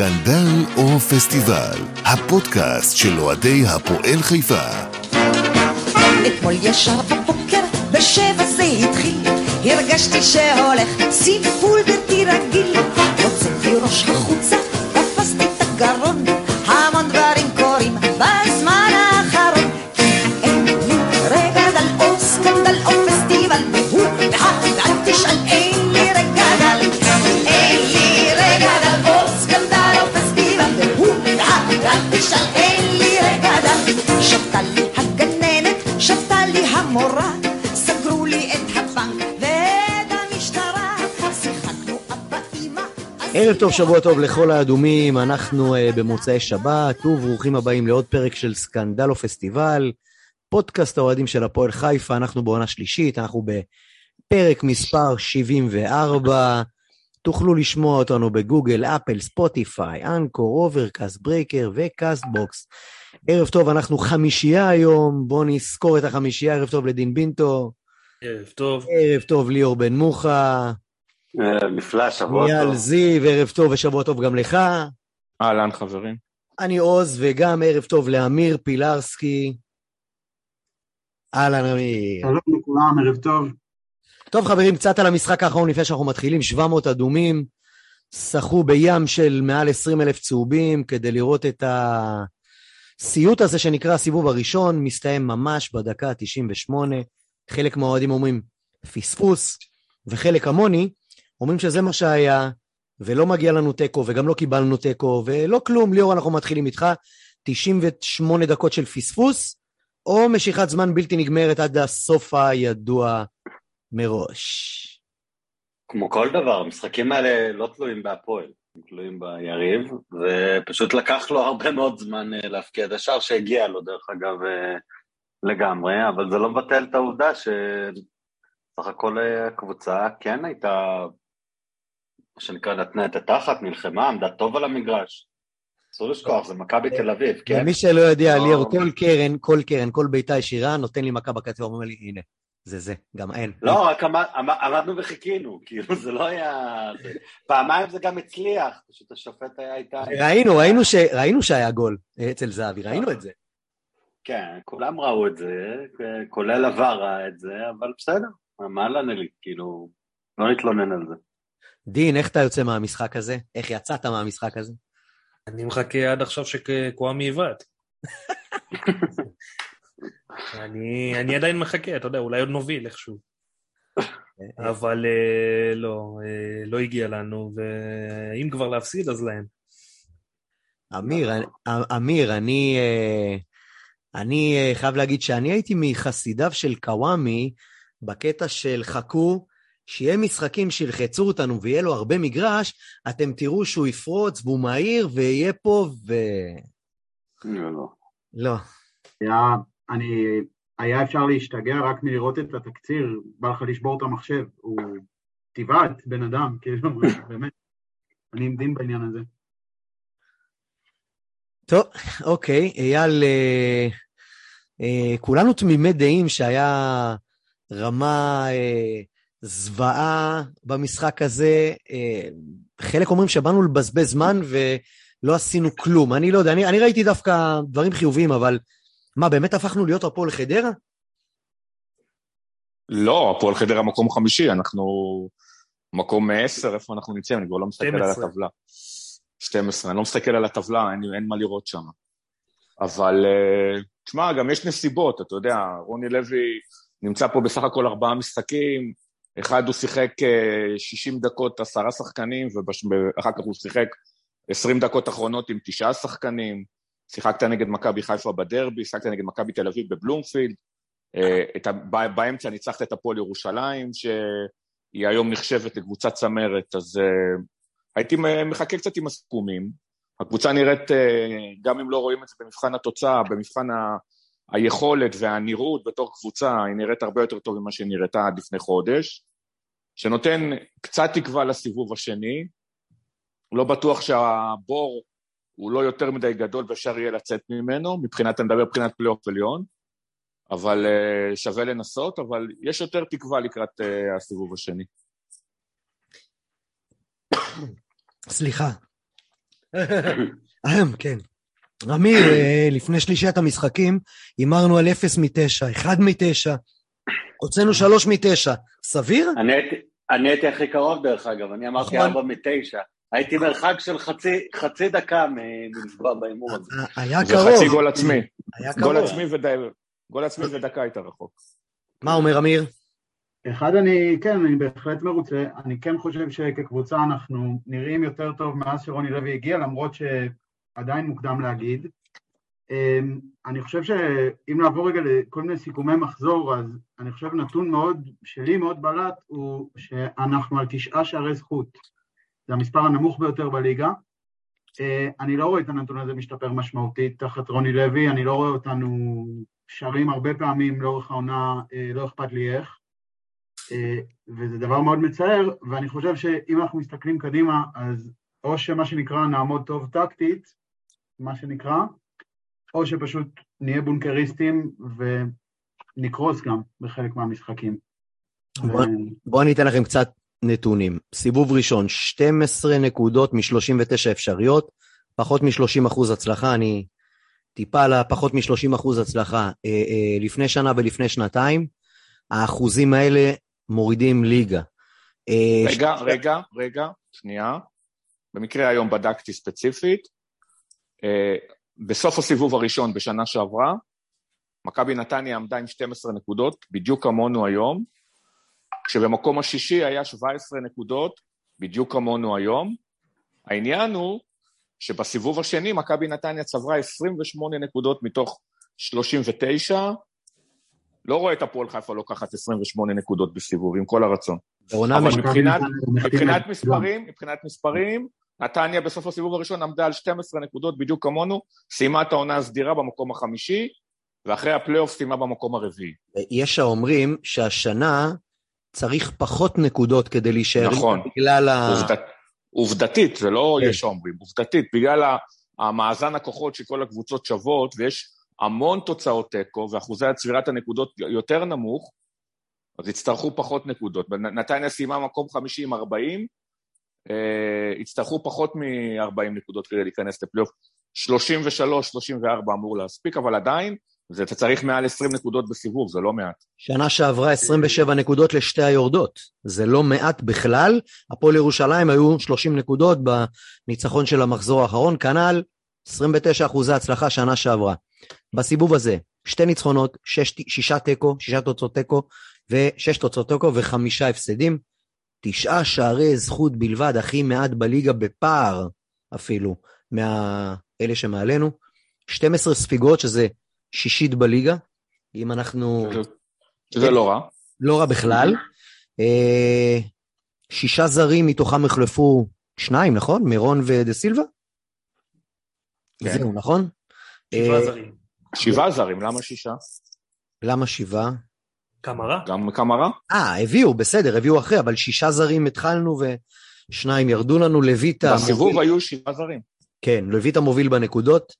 סקנדל או פסטיבל, הפודקאסט של אוהדי הפועל חיפה. אתמול ישר בבוקר, בשבע זה התחיל, הרגשתי שהולך סיפול בלתי רגיל. הוצאתי ראש החוצה, תפסתי את הגרון, המורה, סגרו לי את הבנק ואת המשטרה, שיחקנו אבא. אז ערב טוב, שבוע טוב לכל האדומים, אנחנו אה, במוצאי שבת, וברוכים הבאים לעוד פרק של סקנדל או פסטיבל, פודקאסט האוהדים של הפועל חיפה, אנחנו בעונה שלישית, אנחנו בפרק מספר 74, תוכלו לשמוע אותנו בגוגל, אפל, ספוטיפיי, Anchor, Overcast, Breaker ו Castbox. ערב טוב, אנחנו חמישייה היום, בואו נזכור את החמישייה, ערב טוב לדין בינטו, ערב טוב. ערב טוב ליאור בן מוחה, נפלא, שבוע אייל טוב. זיו, ערב טוב ושבוע טוב גם לך. אהלן חברים. אני עוז, וגם ערב טוב לאמיר פילרסקי. אהלן אמיר. שלום לכולם, ערב טוב. טוב חברים, קצת על המשחק האחרון לפני שאנחנו מתחילים. 700 אדומים שחו בים של מעל 20 אלף צהובים כדי לראות את הסיוט הזה שנקרא הסיבוב הראשון, מסתיים ממש בדקה ה-98. חלק מהאוהדים אומרים פספוס, וחלק כמוני אומרים שזה מה שהיה, ולא מגיע לנו תיקו, וגם לא קיבלנו תיקו, ולא כלום. ליאור, אנחנו מתחילים איתך. 98 דקות של פספוס, או משיכת זמן בלתי נגמרת עד הסוף הידוע מראש. כמו כל דבר, המשחקים האלה לא תלויים בהפועל, הם תלויים ביריב, ופשוט לקח לו הרבה מאוד זמן אה, להפקיע את השער שהגיע לו, דרך אגב, אה, לגמרי, אבל זה לא מבטל את העובדה שסך הכל אה, הקבוצה כן הייתה, מה שנקרא, נתנה את התחת, נלחמה, עמדה טוב על המגרש. אסור לשכוח, זה מכבי תל אביב, כן? למי שלא יודע, לא. ליאור, כל קרן, כל קרן, כל בעיטה ישירה, נותן לי מכה בקצה, ואומר לי, הנה, זה זה, גם אין. לא, רק עמד- עמד- עמדנו וחיכינו, כאילו זה לא היה... זה- פעמיים זה גם הצליח, פשוט השופט היה איתה... ראינו, ראינו, ש... ראינו שהיה גול אה, אצל זהבי, ראינו את זה. כן, כולם ראו את זה, כולל עבר ראה את זה, אבל בסדר, מה לנו לי, כאילו, לא נתלונן על זה. דין, איך אתה יוצא מהמשחק הזה? איך יצאת מהמשחק הזה? אני מחכה עד עכשיו שקוואמי יבעט. אני, אני עדיין מחכה, אתה יודע, אולי עוד נוביל איכשהו. אבל אה, לא, אה, לא הגיע לנו, ואם כבר להפסיד, אז להם. אמיר, אני- אמיר, אני, אה, אני חייב להגיד שאני הייתי מחסידיו של קוואמי בקטע של חכו, שיהיה משחקים שילחצו אותנו ויהיה לו הרבה מגרש, אתם תראו שהוא יפרוץ והוא מהיר ויהיה פה ו... לא, לא. לא. היה, אני, היה אפשר להשתגע רק מלראות את התקציר, בא לך לשבור את המחשב. הוא טבעת בן אדם, כאילו, באמת. אני עם דין בעניין הזה. טוב, אוקיי, אייל, אה, אה, כולנו תמימי דעים שהיה רמה אה, זוועה במשחק הזה. אה, חלק אומרים שבאנו לבזבז זמן ולא עשינו כלום. אני לא יודע, אני, אני ראיתי דווקא דברים חיוביים, אבל מה, באמת הפכנו להיות הפועל חדרה? לא, הפועל חדרה מקום חמישי, אנחנו מקום עשר, איפה אנחנו נמצאים? אני כבר לא מסתכל על 12. הטבלה. 12, אני לא מסתכל על הטבלה, אין, אין מה לראות שם. אבל אה, תשמע, גם יש נסיבות, אתה יודע, רוני לוי נמצא פה בסך הכל ארבעה משחקים, אחד הוא שיחק אה, 60 דקות עשרה שחקנים, ואחר כך הוא שיחק 20 דקות אחרונות עם תשעה שחקנים, שיחקת נגד מכבי חיפה בדרבי, שיחקת נגד מכבי תל אביב בבלומפילד, אה, באמצע ניצחת את הפועל ירושלים, שהיא היום נחשבת לקבוצת צמרת, אז אה, הייתי מחכה קצת עם הסיכומים. הקבוצה נראית, אה, גם אם לא רואים את זה במבחן התוצאה, במבחן ה... היכולת והנראות בתור קבוצה, היא נראית הרבה יותר טוב ממה שהיא נראתה עד לפני חודש, שנותן קצת תקווה לסיבוב השני. לא בטוח שהבור הוא לא יותר מדי גדול ואפשר יהיה לצאת ממנו, מבחינת, אני מדבר מבחינת פלייאוף עליון, אבל uh, שווה לנסות, אבל יש יותר תקווה לקראת uh, הסיבוב השני. סליחה. כן. אמיר, אה, לפני שלישיית המשחקים, הימרנו על 0 מ-9, 1 מ-9, הוצאנו 3 מ-9. סביר? אני הייתי- אני הייתי הכי קרוב דרך אגב, אני אמרתי נכון. ארבע מתשע. הייתי מרחק של חצי- חצי דקה מלפגוע בהימור הזה. אה, היה זה קרוב. חצי גול עצמי. היה גול קרוב. עצמי וד- גול עצמי ודקה היית רחוק. מה אומר אמיר? אחד, אני, כן, אני בהחלט מרוצה. אני כן חושב שכקבוצה אנחנו נראים יותר טוב מאז שרוני לוי הגיע, למרות שעדיין מוקדם להגיד. אמ, אני חושב שאם נעבור רגע לכל מיני סיכומי מחזור, אז אני חושב נתון מאוד, שלי מאוד בלט, הוא שאנחנו על תשעה שערי זכות. זה המספר הנמוך ביותר בליגה. אה, אני לא רואה את הנתון הזה משתפר משמעותית תחת רוני לוי, אני לא רואה אותנו שרים הרבה פעמים לאורך העונה, אה, לא אכפת לי איך. אה, וזה דבר מאוד מצער, ואני חושב שאם אנחנו מסתכלים קדימה, אז או שמה שנקרא נעמוד טוב טקטית, מה שנקרא, או שפשוט נהיה בונקריסטים ונקרוס גם בחלק מהמשחקים. בוא- בואו אני אתן לכם קצת נתונים. סיבוב ראשון, 12 נקודות מ-39 אפשריות, פחות מ-30 אחוז הצלחה, אני טיפה על הפחות מ-30 אחוז הצלחה. אה, אה, לפני שנה ולפני שנתיים, האחוזים האלה מורידים ליגה. אה, רגע, ש- רגע, רגע, שנייה. במקרה היום בדקתי ספציפית. אה, בסוף הסיבוב הראשון בשנה שעברה, מכבי נתניה עמדה עם 12 נקודות, בדיוק כמונו היום, כשבמקום השישי היה 17 נקודות, בדיוק כמונו היום. העניין הוא שבסיבוב השני מכבי נתניה צברה 28 נקודות מתוך 39, לא רואה את הפועל חיפה לוקחת 28 נקודות בסיבוב, עם כל הרצון. אבל מבחינת- מבחינת מספרים, מבחינת מספרים, נתניה בסוף הסיבוב הראשון עמדה על 12 נקודות בדיוק כמונו, סיימה את העונה הסדירה במקום החמישי, ואחרי הפלייאוף סיימה במקום הרביעי. יש האומרים שהשנה צריך פחות נקודות כדי להישאר נכון. בגלל ה... עובדת, עובדתית, זה לא כן. יש האומרים, עובדתית, בגלל המאזן הכוחות שכל הקבוצות שוות, ויש המון תוצאות תיקו, ואחוזי הצבירת הנקודות יותר נמוך, אז יצטרכו פחות נקודות. נתניה סיימה מקום חמישי עם 40, אה, יצטרכו פחות מ-40 נקודות כדי להיכנס לפלייאוף. 33-34 אמור להספיק, אבל עדיין, זה, אתה צריך מעל 20 נקודות בסיבוב, זה לא מעט. שנה שעברה 27 נקודות לשתי היורדות. זה לא מעט בכלל. הפועל ירושלים היו 30 נקודות בניצחון של המחזור האחרון, כנ"ל 29 אחוזי הצלחה שנה שעברה. בסיבוב הזה, שתי ניצחונות, שש, שישה תיקו, שישה תוצאות תיקו, ושש תוצאות תיקו וחמישה הפסדים. תשעה שערי זכות בלבד, הכי מעט בליגה בפער אפילו, מאלה שמעלינו. 12 ספיגות, שזה שישית בליגה. אם אנחנו... שזה לא רע. לא רע בכלל. אה, שישה זרים מתוכם החלפו שניים, נכון? מירון ודה סילבה? כן. זהו, נכון? שבעה אה, זרים. שבעה זרים, למה שישה? למה שבעה? כמה רע? גם כמה רע? אה, הביאו, בסדר, הביאו אחרי, אבל שישה זרים התחלנו ושניים ירדו לנו. לויטה... בסיבוב היו שבעה זרים. כן, לויטה מוביל בנקודות,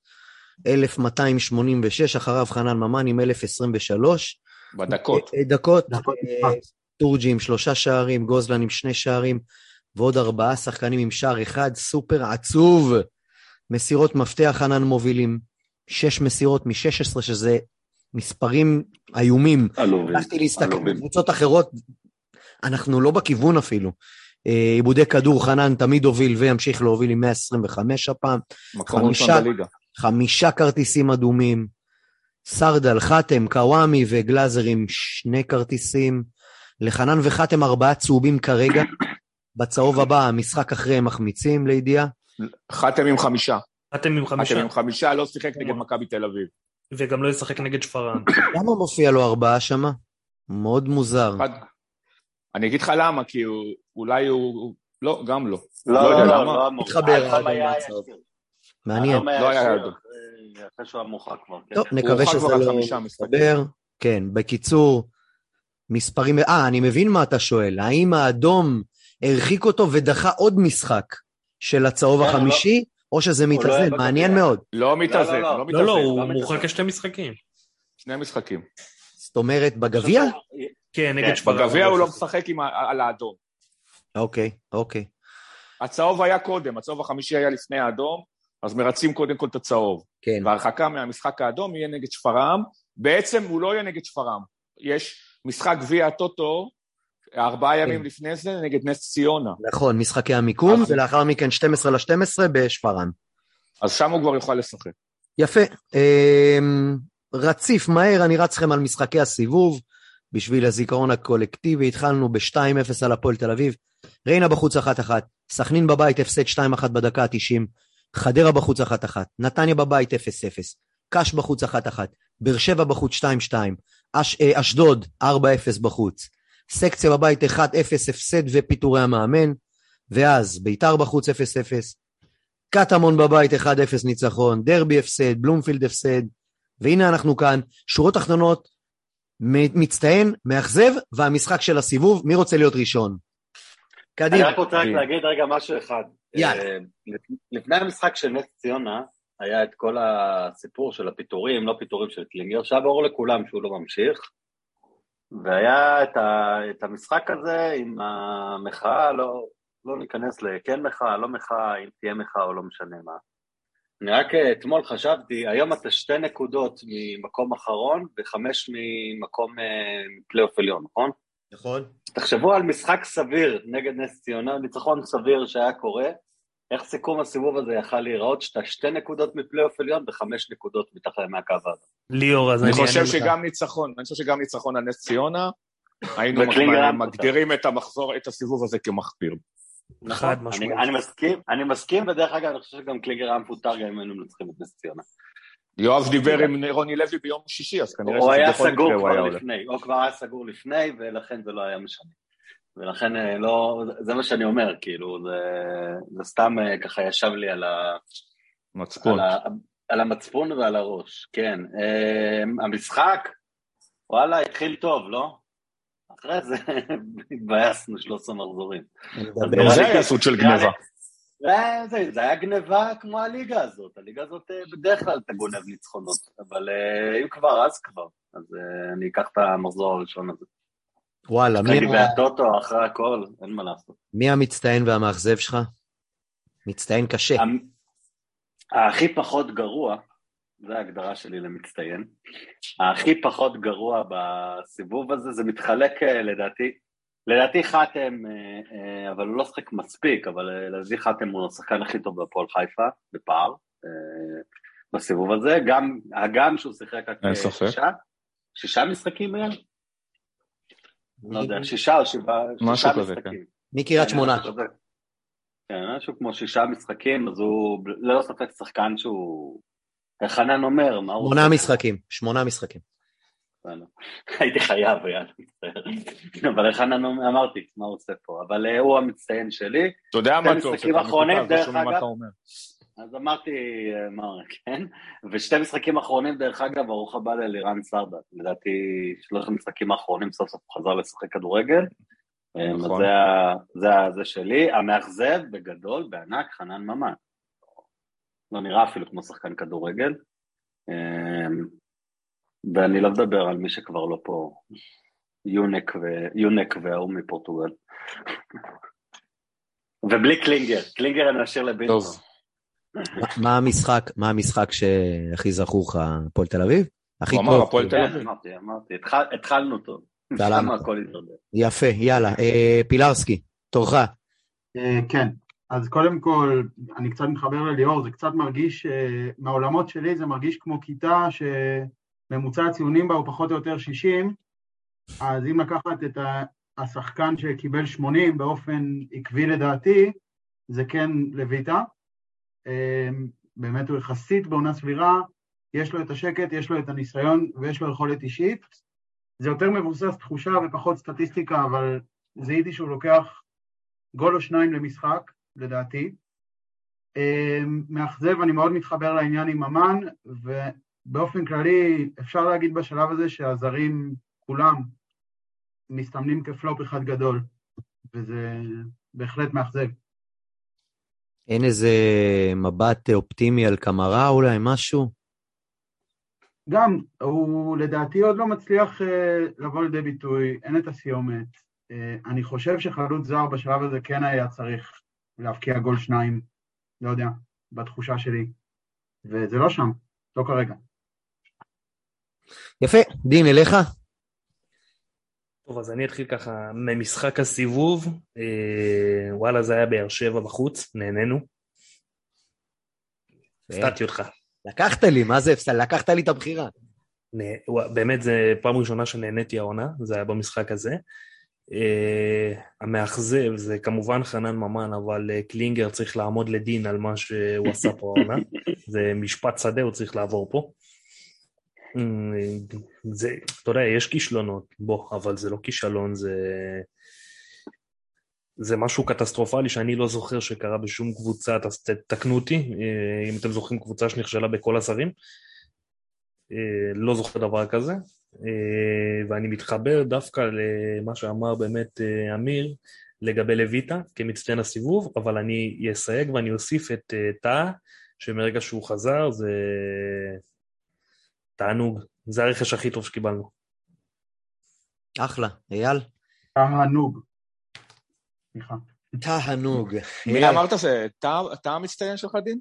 1286, אחריו חנן ממן עם 1023. בדקות. אה, דקות, דקות אה, משחק. טורג'י עם שלושה שערים, גוזלן עם שני שערים, ועוד ארבעה שחקנים עם שער אחד, סופר עצוב. מסירות מפתח חנן מובילים, שש מסירות מ-16, שזה מספרים איומים. עלובים. הלכתי להסתכל עלובים. בקבוצות אחרות, אנחנו לא בכיוון אפילו. אה, עיבודי כדור חנן תמיד הוביל וימשיך להוביל עם 125 הפעם. מקום ראשון חמישה- בליגה. חמישה כרטיסים אדומים, סרדל, חתם, קוואמי וגלאזר עם שני כרטיסים, לחנן וחתם ארבעה צהובים כרגע, בצהוב הבא המשחק אחרי הם מחמיצים לידיעה, חתם עם חמישה. אתם עם חתם חמישה, עם חמישה, לא שיחק נגד מכבי תל אביב. וגם לא ישחק נגד שפרעם. למה מופיע לו ארבעה שמה? מאוד מוזר. אני אגיד לך למה, כי הוא, אולי הוא... לא, גם לא. לא, לא לא, יודע לא, למה. לא אמור. התחבר האדום האדום היה בצהוב. ישיר. מעניין. האדום היה לא היה ישיר אדום. אחרי- אחרי שהוא היה מורחק כבר. כן. טוב, נקווה שזה לא. מסתבר. כן, בקיצור, מספרים... אה, אני מבין מה אתה שואל. האם האדום הרחיק אותו ודחה עוד משחק של הצהוב כן, החמישי, או שזה לא היה מתאזן? מעניין מאוד. לא מתאזן, לא, לא. לא לא, לא, מתאזן. הוא לא מורחק מתאזן. לשתי משחקים. שני משחקים. זאת אומרת, בגביע? כן, נגד כן, שפרעם. בגביע הוא לא משחק על האדום. אוקיי, אוקיי. הצהוב היה קודם, הצהוב החמישי היה לפני האדום, אז מרצים קודם כל את הצהוב. כן. וההרחקה מהמשחק האדום יהיה נגד שפרעם. בעצם הוא לא יהיה נגד שפרעם. יש משחק גביע הטוטו, ארבעה ימים כן. לפני זה, נגד נס ציונה. נכון, משחקי המיקום, אז- ולאחר מכן 12 ל-12 בשפרעם. אז שם הוא כבר יוכל לשחק. יפה. אמ, רציף, מהר, אני רץ לכם על משחקי הסיבוב, בשביל הזיכרון הקולקטיבי. התחלנו ב-2-0 על הפועל תל אביב. ריינה בחוץ 1-1, סכנין בבית הפסד 2-1 בדקה ה-90, חדרה בחוץ 1-1, נתניה בבית 0-0, קאש בחוץ 1-1, באר שבע בחוץ 2-2, אש, אה, אשדוד 4-0 בחוץ, סקציה בבית 1-0 הפסד ופיטורי המאמן, ואז ביתר בחוץ 0-0, קטמון בבית 1-0 ניצחון, דרבי הפסד, בלומפילד הפסד, והנה אנחנו כאן, שורות תחתונות, מצטיין, מאכזב, והמשחק של הסיבוב, מי רוצה להיות ראשון? אני קדימה. רק רוצה רק להגיד רגע משהו אחד. יאללה. אה, לפ- לפני המשחק של נס ציונה, היה את כל הסיפור של הפיטורים, לא פיטורים של קלינגר, שהיה ברור לכולם שהוא לא ממשיך, והיה את, ה, את המשחק הזה עם המחאה, לא, לא ניכנס לכן מחאה, לא מחאה, אם תהיה מחאה או לא משנה מה. אני רק אה, אתמול חשבתי, היום אתה שתי נקודות ממקום אחרון וחמש ממקום אה, פלייאוף עליון, נכון? נכון. תחשבו על משחק סביר נגד נס ציונה, ניצחון סביר שהיה קורה, איך סיכום הסיבוב הזה יכל להיראות, שאתה שתי נקודות מפלייאוף עליון וחמש נקודות מתחת מהקו האדום. ליאור, אז אני אני חושב. שגם ניצחון, אני חושב שגם ניצחון על נס ציונה, היינו מגדירים את המחזור, את הסיבוב הזה כמחפיר. משמעית. אני מסכים, אני מסכים, ודרך אגב, אני חושב שגם קליגר היה מפוטר גם אם היינו מנצחים את נס ציונה. יואב דיבר עם רוני לוי ביום שישי, אז כנראה הוא שזה היה בכל סגור מקרה הוא היה כבר הולך. לפני, או כבר היה סגור לפני, ולכן זה לא היה משנה. ולכן אה, לא, זה מה שאני אומר, כאילו, זה, זה סתם אה, ככה ישב לי על ה... מצפון. על, ה, על המצפון ועל הראש, כן. Um, המשחק, וואלה, התחיל טוב, לא? אחרי זה התבאסנו 13 מחזורים. זה היה סוג של גניבה. זה, זה, היה גניבה כמו הליגה הזאת, הליגה הזאת אה, בדרך כלל אתה גונב ניצחונות, אבל אה, אם כבר, אז כבר. אז אה, אני אקח את המחזור הראשון הזה. וואלה, מי, אני ה- והטוטו אחרי הכל, אין מה לעשות. מי המצטיין והמאכזב שלך? מצטיין קשה. המ- הכי פחות גרוע, זו ההגדרה שלי למצטיין, הכי פחות גרוע בסיבוב הזה, זה מתחלק לדעתי, לדעתי חתם, אה, אה, אבל הוא לא שחק מספיק, אבל אה, לדעתי חתם הוא השחקן הכי טוב בהפועל חיפה, בפער, בסיבוב הזה, גם, הגם שהוא שיחק רק. שישה, שישה משחקים היה? לא יודע, שישה או שבעה, משהו שישה כזה, משחקים. מקריית כן, שמונה. כן, משהו כמו שישה משחקים, אז הוא ללא ספק שחקן שהוא... איך חנן אומר, מה הוא... שמונה? משחקים, שמונה משחקים. הייתי חייב, יאללה, מצטער. אבל איך חנן אומר- אמרתי, מה הוא עושה פה? אבל אה, הוא המצטיין שלי, אתה יודע מה טוב, משחקים אחרונים, אז לא דרך שומעים מה אגב. אתה אומר. אז אמרתי, אה, מה, כן? ושתי משחקים אחרונים, דרך אגב, ברוך הבא ללירן סרדה. לדעתי, שלושת המשחקים האחרונים סוף סוף חזר לשחק כדורגל. אה, נכון. זה זה שלי. המאכזב, בגדול, בענק, חנן ממן. לא נראה אפילו כמו שחקן כדורגל. ואני לא מדבר על מי שכבר לא פה, יונק, ו... יונק וההוא מפורטוגל. ובלי קלינגר, קלינגר אני אשאיר לבינטון. טוב. מה המשחק, מה המשחק שהכי זכור לך, הפועל תל אביב? הכי הוא אמר, טוב. הפועל תל אביב. אמרתי, אמרתי, התחל- התחלנו טוב. יפה, יאללה. אה, פילרסקי, תורך. אה, כן, אז קודם כל, אני קצת מתחבר לליאור, זה קצת מרגיש, אה, מהעולמות שלי זה מרגיש כמו כיתה שממוצע הציונים בה הוא פחות או יותר 60, אז אם לקחת את השחקן שקיבל 80 באופן עקבי לדעתי, זה כן לויטה. אה, באמת הוא יחסית בעונה סבירה, יש לו את השקט, יש לו את הניסיון ויש לו יכולת אישית. זה יותר מבוסס תחושה ופחות סטטיסטיקה, אבל זיהיתי שהוא לוקח גול או שניים למשחק, לדעתי. אה, מאכזב, אני מאוד מתחבר לעניין עם ממן, ובאופן כללי אפשר להגיד בשלב הזה שהזרים כולם מסתמנים כפלופ אחד גדול, וזה בהחלט מאכזב. אין איזה מבט אופטימי על קמרה אולי, משהו? גם, הוא לדעתי עוד לא מצליח אה, לבוא לידי ביטוי, אין את הסיומת. אה, אני חושב שחלוץ זר בשלב הזה כן היה צריך להבקיע גול שניים, לא יודע, בתחושה שלי, וזה לא שם, לא כרגע. יפה, דין, אליך? טוב, אז אני אתחיל ככה ממשחק הסיבוב. אה, וואלה, זה היה באר שבע בחוץ, נהנינו. הפתעתי אותך. לקחת לי, מה זה הפסד? לקחת לי את הבחירה. נה- באמת, זו פעם ראשונה שנהניתי העונה, זה היה במשחק הזה. אה, המאכזב זה כמובן חנן ממן, אבל אה, קלינגר צריך לעמוד לדין על מה שהוא עשה פה העונה. זה משפט שדה, הוא צריך לעבור פה. אה, זה, אתה יודע, יש כישלונות, בוא, אבל זה לא כישלון, זה... זה משהו קטסטרופלי שאני לא זוכר שקרה בשום קבוצה, תקנו אותי, אה, אם אתם זוכרים קבוצה שנכשלה בכל הזרים. אה, לא זוכר דבר כזה, ואני מתחבר דווקא למה שאמר באמת אמיר לגבי לויטה כמצטיין הסיבוב, אבל אני אסייג ואני אוסיף את אה, טאה, שמרגע שהוא חזר זה תענוג, זה הרכש הכי טוב שקיבלנו. אחלה. אייל? תענוג. סליחה. תענוג. מי. אמרת שאתה המצטיין שלך, דין?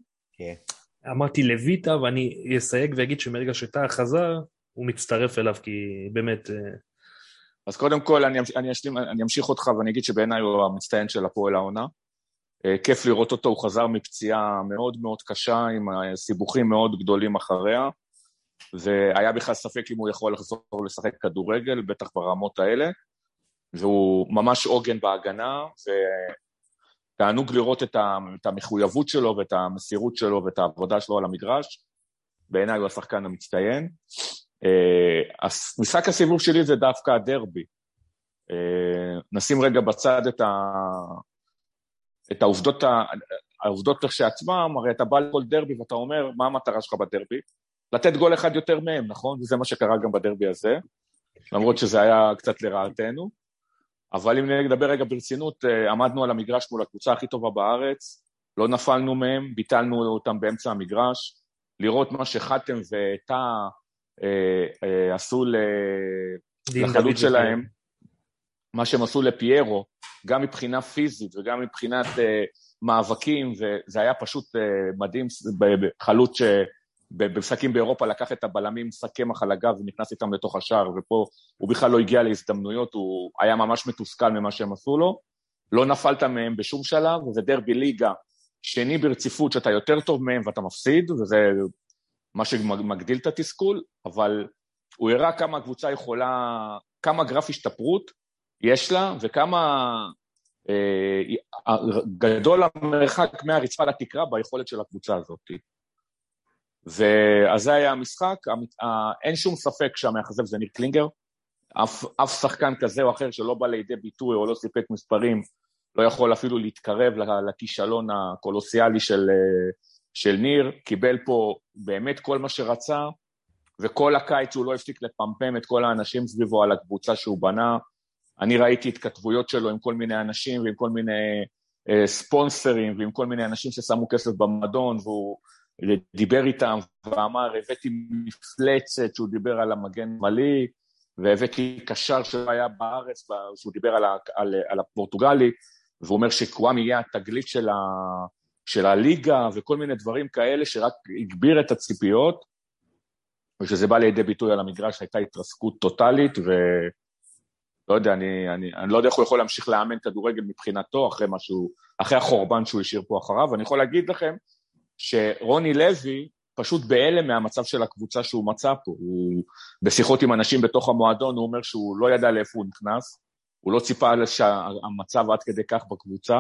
אמרתי לויטה, ואני אסייג ואגיד שמרגע שטאה חזר, הוא מצטרף אליו, כי באמת... אה, אז קודם כל, אני, אני, אשלים, אני אמשיך אותך ואני אגיד שבעיניי הוא המצטיין של הפועל העונה. אה, כיף לראות אותו, הוא חזר מפציעה מאוד מאוד קשה, עם אה, סיבוכים מאוד גדולים אחריה, והיה בכלל ספק אם הוא יכול לחזור לשחק כדורגל, בטח ברמות האלה, והוא ממש עוגן בהגנה, ותענוג לראות את, המחויבות שלו ואת המסירות שלו ואת העבודה שלו על המגרש. בעיניי הוא השחקן המצטיין. אה, משחק הסיבוב שלי זה דווקא הדרבי. אה, נשים רגע בצד את, ה... את העובדות, ה... העובדות כשעצמם, הרי אתה בא לכל דרבי ואתה אומר, מה המטרה שלך בדרבי? לתת גול אחד יותר מהם, נכון? וזה מה שקרה גם בדרבי הזה, למרות שזה היה קצת לרעתנו. אבל אם נדבר רגע ברצינות, אה, עמדנו על המגרש מול הקבוצה הכי טובה בארץ, לא נפלנו מהם, ביטלנו אותם באמצע המגרש. לראות מה שחתם וטאה אה, אה, עשו. דין לחלוץ. שלהם, מה שהם עשו לפיירו, גם מבחינה פיזית וגם מבחינת אה, מאבקים, וזה היה פשוט אה, מדהים, ב- ב- חלוץ שבמשחקים באירופה לקח את הבלמים שק קמח על הגב ונכנס איתם לתוך השער, ופה הוא בכלל לא הגיע להזדמנויות, הוא היה ממש מתוסכל ממה שהם עשו לו. לא נפלת מהם בשום שלב, וזה דרבי ליגה שני ברציפות שאתה יותר טוב מהם ואתה מפסיד, וזה מה שמגדיל את התסכול, אבל הוא הראה כמה הקבוצה יכולה, כמה גרף השתפרות יש לה, וכמה אה, גדול המרחק מהרצפה לתקרה ביכולת של הקבוצה הזאת. ואז זה היה המשחק, אין שום ספק שהמאכזב זה ניר קלינגר, אף, אף שחקן כזה או אחר שלא בא לידי ביטוי או לא סיפק מספרים, לא יכול אפילו להתקרב לכישלון הקולוסיאלי של, אה, של ניר, קיבל פה באמת כל מה שרצה, וכל הקיץ הוא לא הפסיק לפמפם את כל האנשים סביבו על הקבוצה שהוא בנה. אני ראיתי התכתבויות שלו עם כל מיני אנשים ועם כל מיני אה, ספונסרים ועם כל מיני אנשים ששמו כסף במועדון, והוא דיבר איתם ואמר, הבאתי מפלצת שהוא דיבר על המגן מלי, והבאתי קשר שלא היה בארץ, שהוא דיבר על, על, על הפורטוגלי, והוא אומר שקוואם יהיה התגלית של, ה, של הליגה וכל מיני דברים כאלה שרק הגביר את הציפיות, וכשזה בא לידי ביטוי על המגרש הייתה התרסקות טוטאלית, ולא יודע, אני, אני, אני לא יודע איך הוא יכול להמשיך לאמן כדורגל מבחינתו אחרי משהו, אחרי החורבן שהוא השאיר פה אחריו, ואני יכול להגיד לכם שרוני לוי פשוט בהלם מהמצב של הקבוצה שהוא מצא פה. הוא, בשיחות עם אנשים בתוך המועדון, הוא אומר שהוא לא ידע לאיפה הוא נכנס, הוא לא ציפה שהמצב עד כדי כך בקבוצה,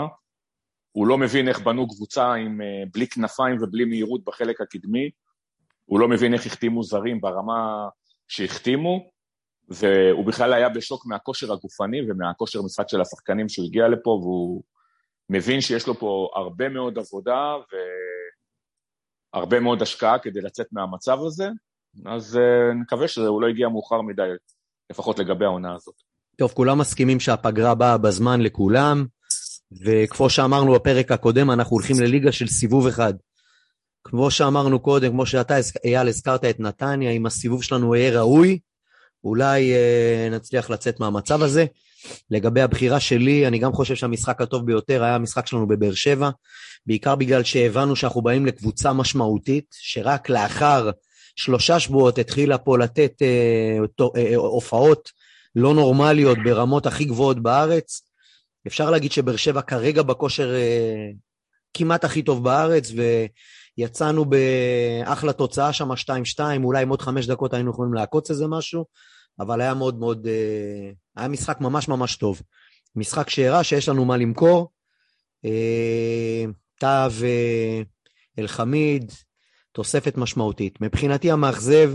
הוא לא מבין איך בנו קבוצה עם, בלי כנפיים ובלי מהירות בחלק הקדמי, הוא לא מבין איך החתימו זרים ברמה שהחתימו, והוא בכלל היה בשוק מהכושר הגופני ומהכושר משחק של השחקנים שהוא הגיע לפה, והוא מבין שיש לו פה הרבה מאוד עבודה והרבה מאוד השקעה כדי לצאת מהמצב הזה, אז uh, נקווה שהוא לא הגיע מאוחר מדי, לפחות לגבי העונה הזאת. טוב, כולם מסכימים שהפגרה באה בזמן לכולם, וכמו שאמרנו בפרק הקודם, אנחנו הולכים לליגה של סיבוב אחד. כמו שאמרנו קודם, כמו שאתה, אייל, הזכרת את נתניה, אם הסיבוב שלנו יהיה ראוי, אולי אה, נצליח לצאת מהמצב הזה. לגבי הבחירה שלי, אני גם חושב שהמשחק הטוב ביותר היה המשחק שלנו בבאר שבע, בעיקר בגלל שהבנו שאנחנו באים לקבוצה משמעותית, שרק לאחר שלושה שבועות התחילה פה לתת אה, אה, הופעות לא נורמליות ברמות הכי גבוהות בארץ. אפשר להגיד שבאר שבע כרגע בכושר אה, כמעט הכי טוב בארץ, ויצאנו באחלה תוצאה שם, 2-2, אולי עם עוד חמש דקות היינו יכולים לעקוץ איזה משהו, אבל היה מאוד מאוד, אה, היה משחק ממש ממש טוב. משחק שהראה שיש לנו מה למכור. אה, טאה ואלחמיד, תוספת משמעותית. מבחינתי המאכזב,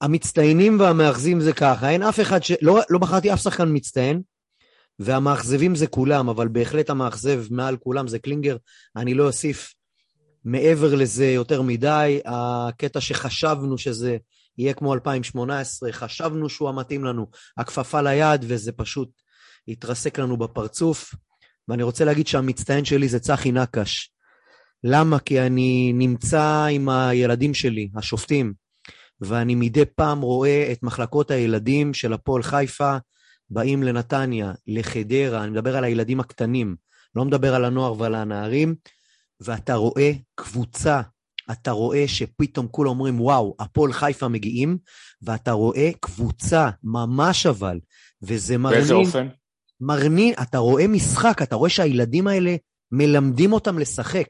המצטיינים והמאכזים זה ככה, אין אף אחד ש... לא, לא בחרתי אף שחקן מצטיין, והמאכזבים זה כולם, אבל בהחלט המאכזב מעל כולם זה קלינגר. אני לא אוסיף מעבר לזה יותר מדי. הקטע שחשבנו שזה יהיה כמו 2018, חשבנו שהוא המתאים לנו, הכפפה ליד, וזה פשוט התרסק לנו בפרצוף. ואני רוצה להגיד שהמצטיין שלי זה צחי נקש. למה? כי אני נמצא עם הילדים שלי, השופטים, ואני מדי פעם רואה את מחלקות הילדים של הפועל חיפה באים לנתניה, לחדרה, אני מדבר על הילדים הקטנים, לא מדבר על הנוער ועל הנערים, ואתה רואה קבוצה, אתה רואה שפתאום כולם אומרים, וואו, הפועל חיפה מגיעים, ואתה רואה קבוצה, ממש אבל, וזה מרנין... באיזה אופן? מרנין, אתה רואה משחק, אתה רואה שהילדים האלה מלמדים אותם לשחק.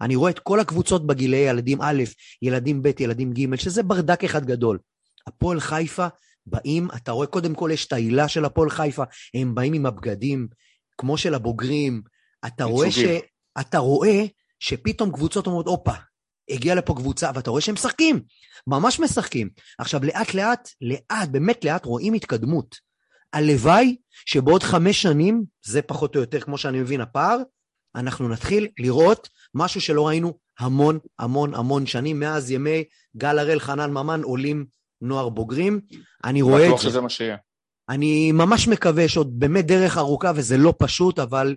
אני רואה את כל הקבוצות בגילי ילדים א', ילדים ב', ילדים ג', שזה ברדק אחד גדול. הפועל חיפה באים, אתה רואה, קודם כל יש את העילה של הפועל חיפה, הם באים עם הבגדים, כמו של הבוגרים. אתה רואה, ש... אתה רואה שפתאום קבוצות אומרות, הופה, הגיעה לפה קבוצה, ואתה רואה שהם משחקים, ממש משחקים. עכשיו, לאט לאט, לאט, באמת לאט, רואים התקדמות. הלוואי שבעוד חמש שנים, זה פחות או יותר, כמו שאני מבין, הפער, אנחנו נתחיל לראות משהו שלא ראינו המון המון המון שנים, מאז ימי גל הראל, חנן ממן, עולים נוער בוגרים. אני רואה את זה. בטוח שזה מה שיהיה. אני ממש מקווה שעוד באמת דרך ארוכה, וזה לא פשוט, אבל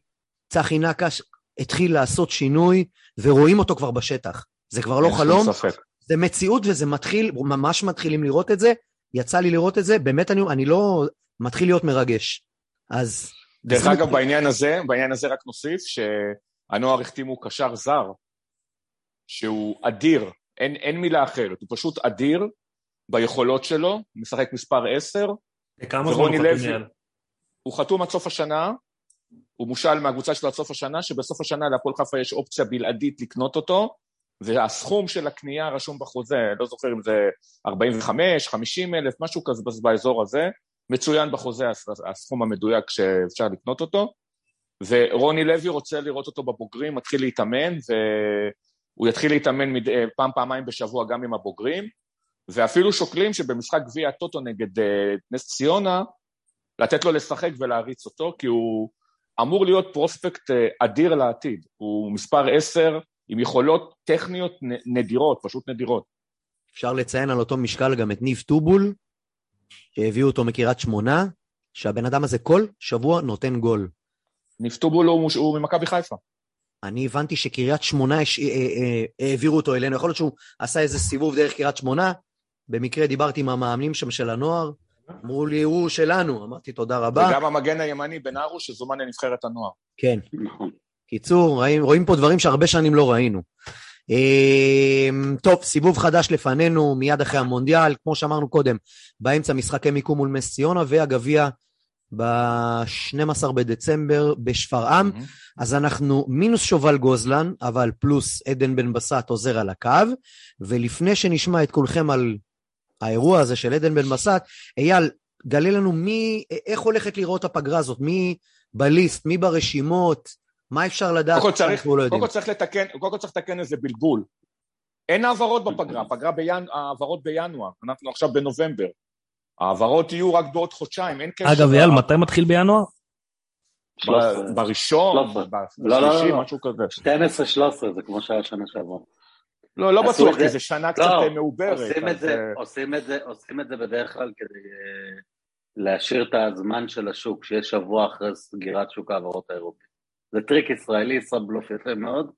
צחי נקש התחיל לעשות שינוי, ורואים אותו כבר בשטח. זה כבר לא חלום, זה מציאות וזה מתחיל, ממש מתחילים לראות את זה. יצא לי לראות את זה, באמת אני, אני לא... מתחיל להיות מרגש. אז... דרך אגב, מתחיל... בעניין הזה, בעניין הזה רק נוסיף שהנוער החתימו קשר זר, שהוא אדיר, אין, אין מילה אחרת, הוא פשוט אדיר ביכולות שלו, משחק מספר 10. וכמה זמן הוא חתום מעל? הוא חתום עד סוף השנה, הוא מושל מהקבוצה שלו עד סוף השנה, שבסוף השנה להפועל חיפה יש אופציה בלעדית לקנות אותו, והסכום של הקנייה רשום בחוזה, לא זוכר אם זה 45, 50 אלף, משהו כזה באזור הזה, מצוין בחוזה הסכום המדויק שאפשר לקנות אותו, ורוני לוי רוצה לראות אותו בבוגרים, מתחיל להתאמן, והוא יתחיל להתאמן מד... פעם, פעמיים בשבוע גם עם הבוגרים, ואפילו שוקלים שבמשחק גביע הטוטו נגד אה, נס ציונה, לתת לו לשחק ולהריץ אותו, כי הוא אמור להיות פרוספקט אה, אדיר לעתיד. הוא מספר עשר, עם יכולות טכניות נדירות, פשוט נדירות. אפשר לציין על אותו משקל גם את ניב טובול, שהביאו אותו מקריית שמונה, שהבן אדם הזה כל שבוע נותן גול. ניב טובול הוא, הוא ממכבי חיפה. אני הבנתי שקריית שמונה הש... אה, אה, אה, העבירו אותו אלינו, יכול להיות שהוא עשה איזה סיבוב דרך קריית שמונה, במקרה דיברתי עם המאמנים שם של הנוער, אמרו לי, הוא שלנו, אמרתי תודה רבה. וגם המגן הימני בן ארוש שזומן לנבחרת הנוער. כן. קיצור, רואים, רואים פה דברים שהרבה שנים לא ראינו. טוב, סיבוב חדש לפנינו, מיד אחרי המונדיאל, כמו שאמרנו קודם, באמצע משחקי מיקום מול נס ציונה, והגביע ב-12 בדצמבר בשפרעם. Mm-hmm. אז אנחנו מינוס שובל גוזלן, אבל פלוס עדן בן בסט עוזר על הקו. ולפני שנשמע את כולכם על האירוע הזה של עדן בן בסט, אייל, גלה לנו מי, איך הולכת לראות הפגרה הזאת, מי בליסט, מי ברשימות, מה אפשר לדעת קודם כל צריך, לא קודם כל צריך לתקן, קודם כל צריך לתקן איזה בלבול. אין העברות בפגרה, הפגרה בינואר, העברות בינואר, אנחנו עכשיו בנובמבר. העברות יהיו רק בעוד חודשיים, אין קשר. אגב, אייל, מתי מתחיל בינואר? בראשון, בשלישי, משהו כזה. 12-13, זה כמו שהיה שנה שעברה. לא, לא בטוח, כי זו שנה קצת לא, מעוברת. עושים את זה בדרך כלל כדי אה, להשאיר את הזמן של השוק, שיש שבוע אחרי סגירת שוק ההעברות האירופי. זה טריק ישראלי, ישראבלוף יפה מאוד,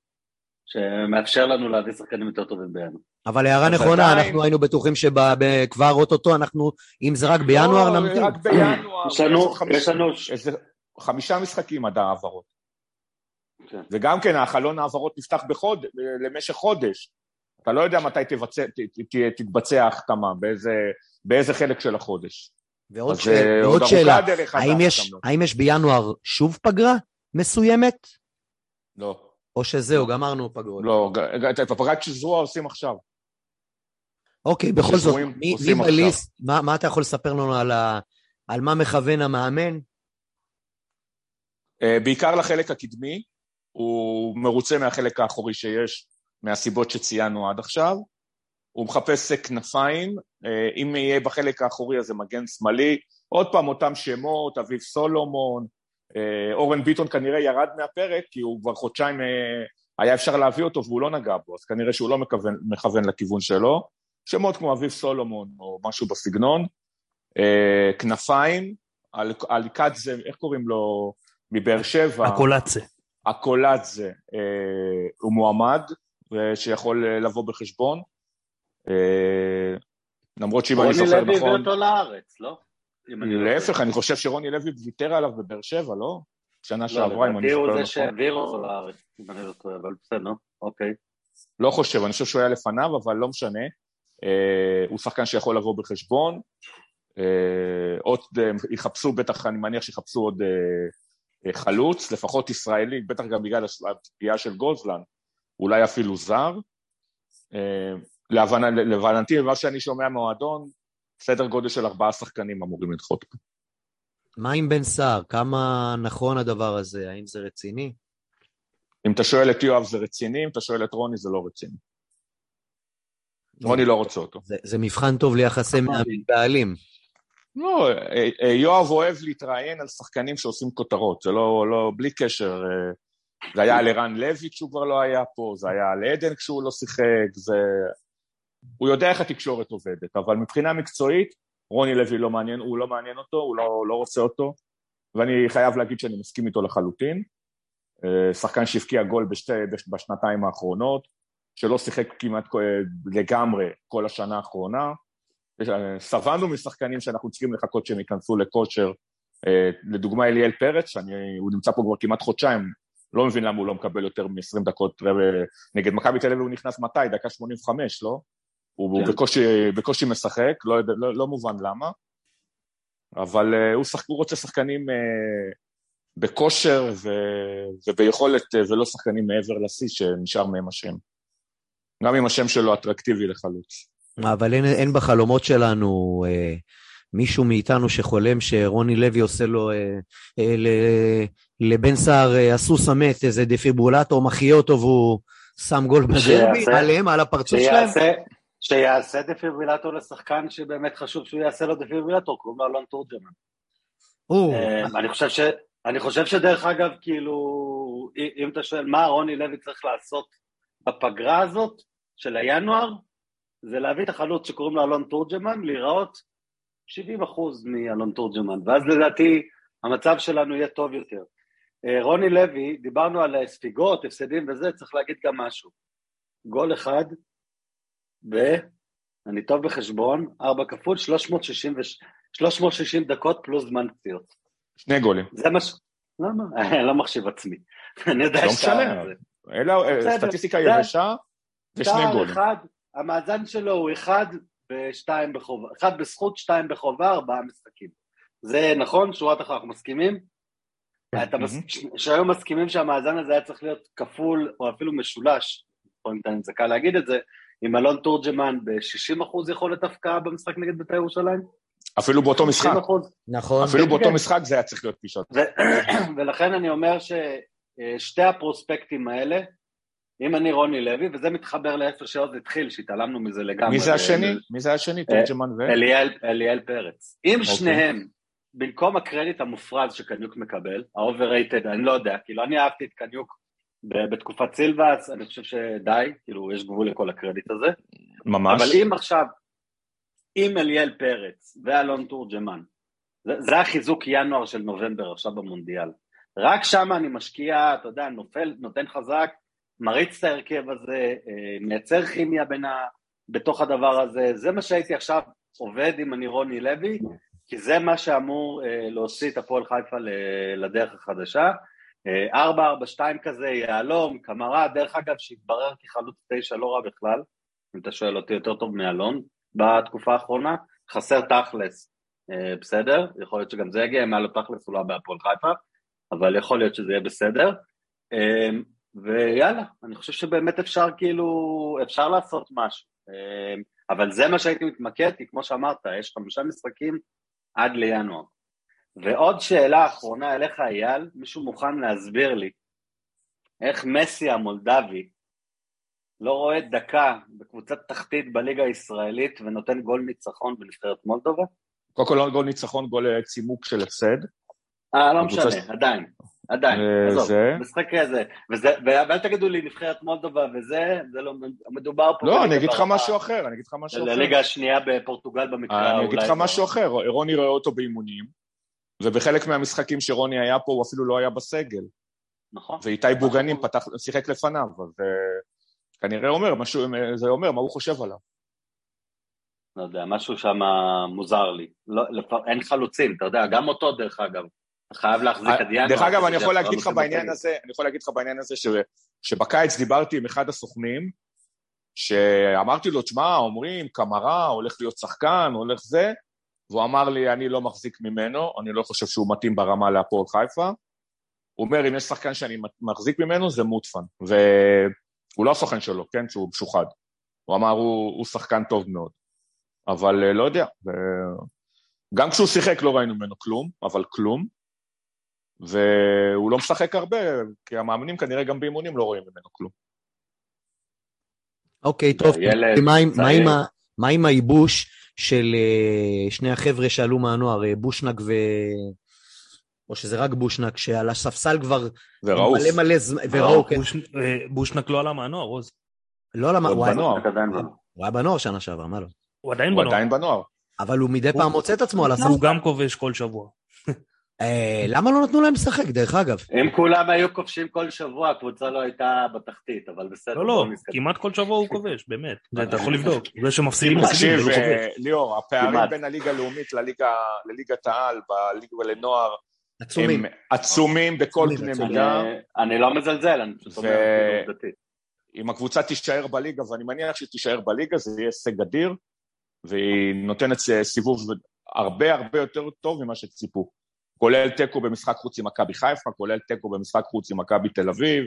שמאפשר לנו להביא שחקנים יותר טובים בינואר. אבל הערה נכונה, עדיין- אנחנו היינו בטוחים שכבר אוטוטו אנחנו, אם זה רק בינואר, לא, נמתין. רק בינואר. יש לנו, חמיש- איזה חמישה משחקים עד העברות. כן. וגם כן, החלון העברות נפתח בחוד... למשך חודש. אתה לא יודע מתי תבצע, ת, ת, ת, תתבצע ההחתמה, באיזה, באיזה חלק של החודש. ועוד ש- אה, ועוד שאלה, האם יש- ההחתמות. האם יש בינואר שוב פגרה מסוימת, לא, או שזהו, גמרנו פגרות? לא, את הפגרת שזרוע עושים עכשיו. אוקיי, בכל זאת, מי מי. בליסט, מה מה אתה יכול לספר לנו על ה- על מה מכוון המאמן? אה, בעיקר לחלק הקדמי, הוא מרוצה מהחלק האחורי שיש, מהסיבות שציינו עד עכשיו. הוא מחפש כנפיים, אה, אם יהיה בחלק האחורי הזה מגן שמאלי, עוד פעם אותם שמות, אביב סולומון, אורן ביטון כנראה ירד מהפרק, כי הוא כבר חודשיים, אה, היה אפשר להביא אותו והוא לא נגע בו, אז כנראה שהוא לא מכוון, מכוון לכיוון שלו. שמות כמו אביב סולומון או משהו בסגנון. אה, כנפיים, על- אלקדזה, איך קוראים לו? מבאר שבע. הקולצה. הקולאדזה אה, הוא מועמד, שיכול אה, לבוא בחשבון. אה, למרות שאם אני רוני זוכר לוי הביא נכון, אותו לארץ, לא? לא. להפך, אני חושב שרוני לוי ויתר עליו בבאר שבע, לא? שנה שעברה, אם אני לדעתי הוא זוכר זה נכון. שהעביר אותו לארץ, אם אני לא טועה, אבל בסדר, אוקיי. לא חושב, אני חושב שהוא היה לפניו, אבל לא משנה. אה, הוא שחקן שיכול לבוא בחשבון. אה, עוד, אה, יחפשו בטח, אני מניח שיחפשו עוד חלוץ, לפחות ישראלי, בטח גם בגלל הפגיעה של גוזלן, אולי אפילו זר. להבנ- להבנתי, ממה שאני שומע מהמועדון, סדר גודל של ארבעה שחקנים אמורים לדחות פה. מה עם בן סער? כמה נכון הדבר הזה? האם זה רציני? אם אתה שואל את יואב זה רציני, אם אתה שואל את רוני זה לא רציני. רוני לא רוצה אותו. זה, זה מבחן טוב ליחסי מאמן בעלים. לא, אה, אה, יואב אוהב להתראיין על שחקנים שעושים כותרות, זה לא, לא, בלי קשר. אה, זה היה על ערן לוי כשהוא כבר לא היה פה, זה היה על עדן כשהוא לא שיחק, זה... הוא יודע איך התקשורת עובדת, אבל מבחינה מקצועית, רוני לוי לא מעניין, הוא לא מעניין אותו, הוא לא, לא רוצה אותו, ואני חייב להגיד שאני מסכים איתו לחלוטין. אה, שחקן שהבקיע גול בשתי, בש- בשנתיים האחרונות, שלא שיחק כמעט לגמרי כל השנה האחרונה. אה, שבענו משחקנים שאנחנו צריכים לחכות שהם ייכנסו לכושר. אה, לדוגמה אליאל פרץ, שהוא נמצא פה כבר כמעט חודשיים, לא מבין למה הוא לא מקבל יותר מ-20 דקות נגד מכבי תל אביב הוא נכנס מתי? דקה 85, לא? הוא כן. בקושי, בקושי משחק, לא, לא, לא מובן למה, אבל uh, הוא, שחק, הוא רוצה שחקנים uh, בכושר ו, וביכולת, uh, ולא שחקנים מעבר לשיא שנשאר מהם השם. גם אם השם שלו אטרקטיבי לחלוץ. אבל אין, אין בחלומות שלנו אה, מישהו מאיתנו שחולם שרוני לוי עושה לו, אה, אה, ל, לבן סער אה, הסוס המת, איזה דפיברולטור, מחיה אותו והוא שם גול בדרבי, עליהם, על הפרצוף שלהם. שיעשה, דפיברילטור לשחקן שבאמת חשוב שהוא יעשה לו דפיברילטור, קוראים לו אלון תורג'מן. אה, אני חושב ש... אני חושב שדרך אגב, כאילו, אם אתה שואל מה רוני לוי צריך לעשות בפגרה הזאת של הינואר, זה להביא את החלוץ שקוראים לו אלון תורג'מן, להיראות 70 אחוז מאלון תורג'מן, ואז לדעתי המצב שלנו יהיה טוב יותר. אה, רוני לוי, דיברנו על ספיגות, הפסדים וזה, צריך להגיד גם משהו. גול אחד, ו... אני טוב בחשבון, 4 כפול 360, ו... 360 דקות פלוס זמן פציעות. שני גולים. זה מה ש... למה? אני לא מחשיב עצמי. אני יודע לא שאתה- משנה. זה. אלה אה, סטטיסטיקה יבשה ושני שער גולים. אחד, המאזן שלו הוא אחד ושתיים בחובה, אחד בזכות, שתיים בחובה, ארבעה משחקים. זה נכון? שורה תחתונה, אנחנו מסכימים? אתה מס... שהיום מסכימים שהמאזן הזה היה צריך להיות כפול או אפילו משולש, פה אם זה קל להגיד את זה, עם אלון תורג'מן ב-60% יכולת הפקעה במשחק נגד בית"ר ירושלים? אפילו באותו משחק. 60%. נכון. אפילו כן, באותו כן. משחק זה היה צריך להיות פגישות. ולכן אני אומר ששתי הפרוספקטים האלה, אם אני רוני לוי, וזה מתחבר לאיפה שעוד התחיל, שהתעלמנו מזה לגמרי. מי זה השני? מי זה השני? תורג'מן ו... אליאל, אליאל פרץ. אם אוקיי. שניהם, במקום הקרדיט המופרז שקניוק מקבל, ה-overrated, אני לא יודע, כאילו אני אהבתי את קניוק בתקופת סילבאס, אני חושב שדי, כאילו יש גבול לכל הקרדיט הזה, ממש. אבל אם עכשיו, אם אליאל פרץ ואלון תורג'מן, זה, זה החיזוק ינואר של נובמבר עכשיו במונדיאל, רק שם אני משקיע, אתה יודע, נופל, נותן חזק, מריץ את ההרכב הזה, אה, מייצר כימיה בין ה... בתוך הדבר הזה, זה מה שהייתי עכשיו עובד עם אני רוני לוי, כי זה מה שאמור אה, להוציא את הפועל חיפה לדרך החדשה. אה, 4-4-2 כזה, יהלום, קמרה, דרך אגב שהתברר כחלוץ תשע לא רע בכלל, אם אתה שואל אותי יותר טוב מאלון בתקופה האחרונה, חסר תכלס, אה, בסדר? יכול להיות שגם זה יגיע, אם היה לו תכלס הוא לא בהפועל חיפה, אבל יכול להיות שזה יהיה בסדר. אה, ויאללה, אני חושב שבאמת אפשר כאילו, אפשר לעשות משהו. אה, אבל זה מה שהייתי מתמקד, כי כמו שאמרת, יש חמישה משחקים עד לינואר. ועוד שאלה אחרונה אליך, אייל, מישהו מוכן להסביר לי איך מסי המולדבי לא רואה דקה בקבוצת תחתית בליגה הישראלית ונותן גול ניצחון בנבחרת מולדובה? קודם כל לא גול ניצחון, גול אה, צימוק של הפסד. אה, לא משנה, ש- עדיין, עדיין, אה, עזוב, זה- משחק כזה, וזה- ואל תגידו לי נבחרת מולדובה וזה, זה לא, מדובר פה... לא, אני אגיד לך משהו אחר, אני אגיד לך משהו אחר. לליגה השנייה בפורטוגל במקרה, אני אגיד אולי לך משהו אחר, רוני רואה אותו באימונים, ובחלק מהמשחקים שרוני היה פה הוא אפילו לא היה בסגל. נכון. ואיתי בוגנים פתח, שיחק לפניו, אז אה, כנראה אומר משהו, זה אומר מה הוא חושב עליו. לא יודע, משהו שם מוזר לי. לא, לפ... אין חלוצים, אתה יודע, גם אותו דרך אגב. אתה חייב להחזיק עד ינואר. אה, דרך אגב, אני יכול להגיד לך בעניין. הזה, אני יכול להגיד לך בעניין הזה ש, שבקיץ דיברתי עם אחד הסוכנים, שאמרתי לו, תשמע, אומרים, קמרה, הולך להיות שחקן, הולך זה, והוא אמר לי, אני לא מחזיק ממנו, אני לא חושב שהוא מתאים ברמה להפועל חיפה. הוא אומר, אם יש שחקן שאני מחזיק ממנו, זה מוטפן. והוא לא הסוכן שלו, כן, שהוא משוחד. הוא אמר, הוא, הוא שחקן טוב מאוד. אבל אה, לא יודע, ו- גם כשהוא שיחק לא ראינו ממנו כלום, אבל כלום. והוא לא משחק הרבה, כי המאמנים כנראה גם באימונים לא רואים ממנו כלום. אוקיי, טוב. מה עם- מה עם הייבוש של אה, שני החבר'ה שעלו מהנוער, אה, בושנק ו... או שזה רק בושנק, שעל הספסל כבר וראוף, מלא מלא זמן, וראו, כן. בוש- אה, בושנק לא עלה מהנוער, עוז. לא למה, עוד הוא היה- בנוער, עדיין לא. הוא היה בנוער שנה שעברה, מה לא? הוא עדיין הוא בנוער. עדיין בנוער. אבל הוא מדי פעם מוצא את עצמו על הספסל. הוא גם כובש כל שבוע. אה, למה לא נתנו להם לשחק, דרך אגב? אם כולם היו כובשים כל שבוע, הקבוצה לא הייתה בתחתית, אבל בסדר. לא, לא. כמעט כל שבוע הוא כובש, באמת. אתה יכול לבדוק. זה שמפסידים מפסידים, תקשיב, זה לא כובש. אה, ליאור, הפערים. בין הליגה הלאומית לליגת העל, בליגה לנוער, עצומים. הם עצומים בכל קנה. מידה. אני- אני לא מזלזל, אני פשוט אומר עובדתית. אם הקבוצה תישאר בליגה, ואני מניח שהיא תישאר בליגה, זה יהיה הישג אדיר, והיא נותנת אה, סיבוב הרבה הרבה יותר טוב ממה שציפו. כולל תיקו במשחק חוץ עם מכבי חיפה, כולל תיקו במשחק חוץ עם מכבי תל אביב,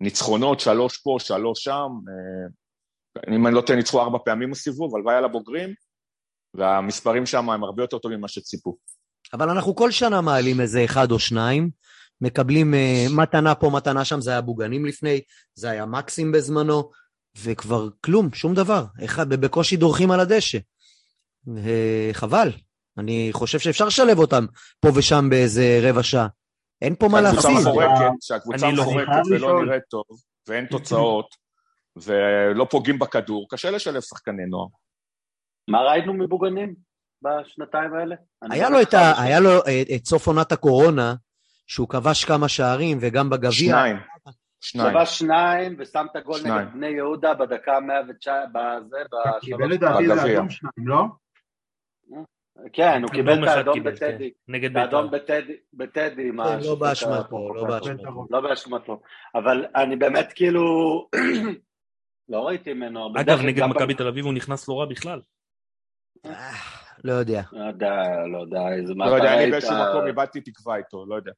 ניצחונות, שלוש פה, שלוש שם. אה, אם אני לא טועה, ניצחו ארבע פעמים בסיבוב, הלוואי על הבוגרים, והמספרים שם הם הרבה יותר טובים ממה שציפו. אבל אנחנו כל שנה מעלים איזה אחד או שניים, מקבלים אה, מתנה פה, מתנה שם, זה היה בוגנים לפני, זה היה מקסים בזמנו, וכבר כלום, שום דבר. אחד, בקושי דורכים על הדשא. אה, חבל. אני חושב שאפשר לשלב אותם פה ושם באיזה רבע שעה. אין פה מה להפסיד. שהקבוצה לא- מפורקת חייב ולא. נראית טוב, ואין תוצאות, ולא פוגעים בכדור, קשה לשלב שחקני נוער. מה ראינו מבוגנים בשנתיים האלה? אני היה לו, את ה. היה לו את סוף עונת הקורונה, שהוא כבש כמה שערים, וגם בגביע. שניים. שניים. כבש שניים ושם את הגול. נגד בני יהודה בדקה 119, בזה, קיבל בשלוש... לדעתי איזה בגביע. אדום שניים, לא? כן, הוא קיבל אדום את האדום בטדי. כן. נגד את האדום בית"ר. בטדי, עם לא באשמתו, לא הפרובוקטור. באשמתו. לא באשמתו. אבל אני באמת כאילו... לא ראיתי ממנו הרבה. אגב, נגד מכבי תל אביב הוא נכנס לא רע בכלל. אה, לא יודע. לא יודע, לא יודע, איזה לא יודע, אני? באיזשהו מקום איבדתי תקווה איתו, לא יודע.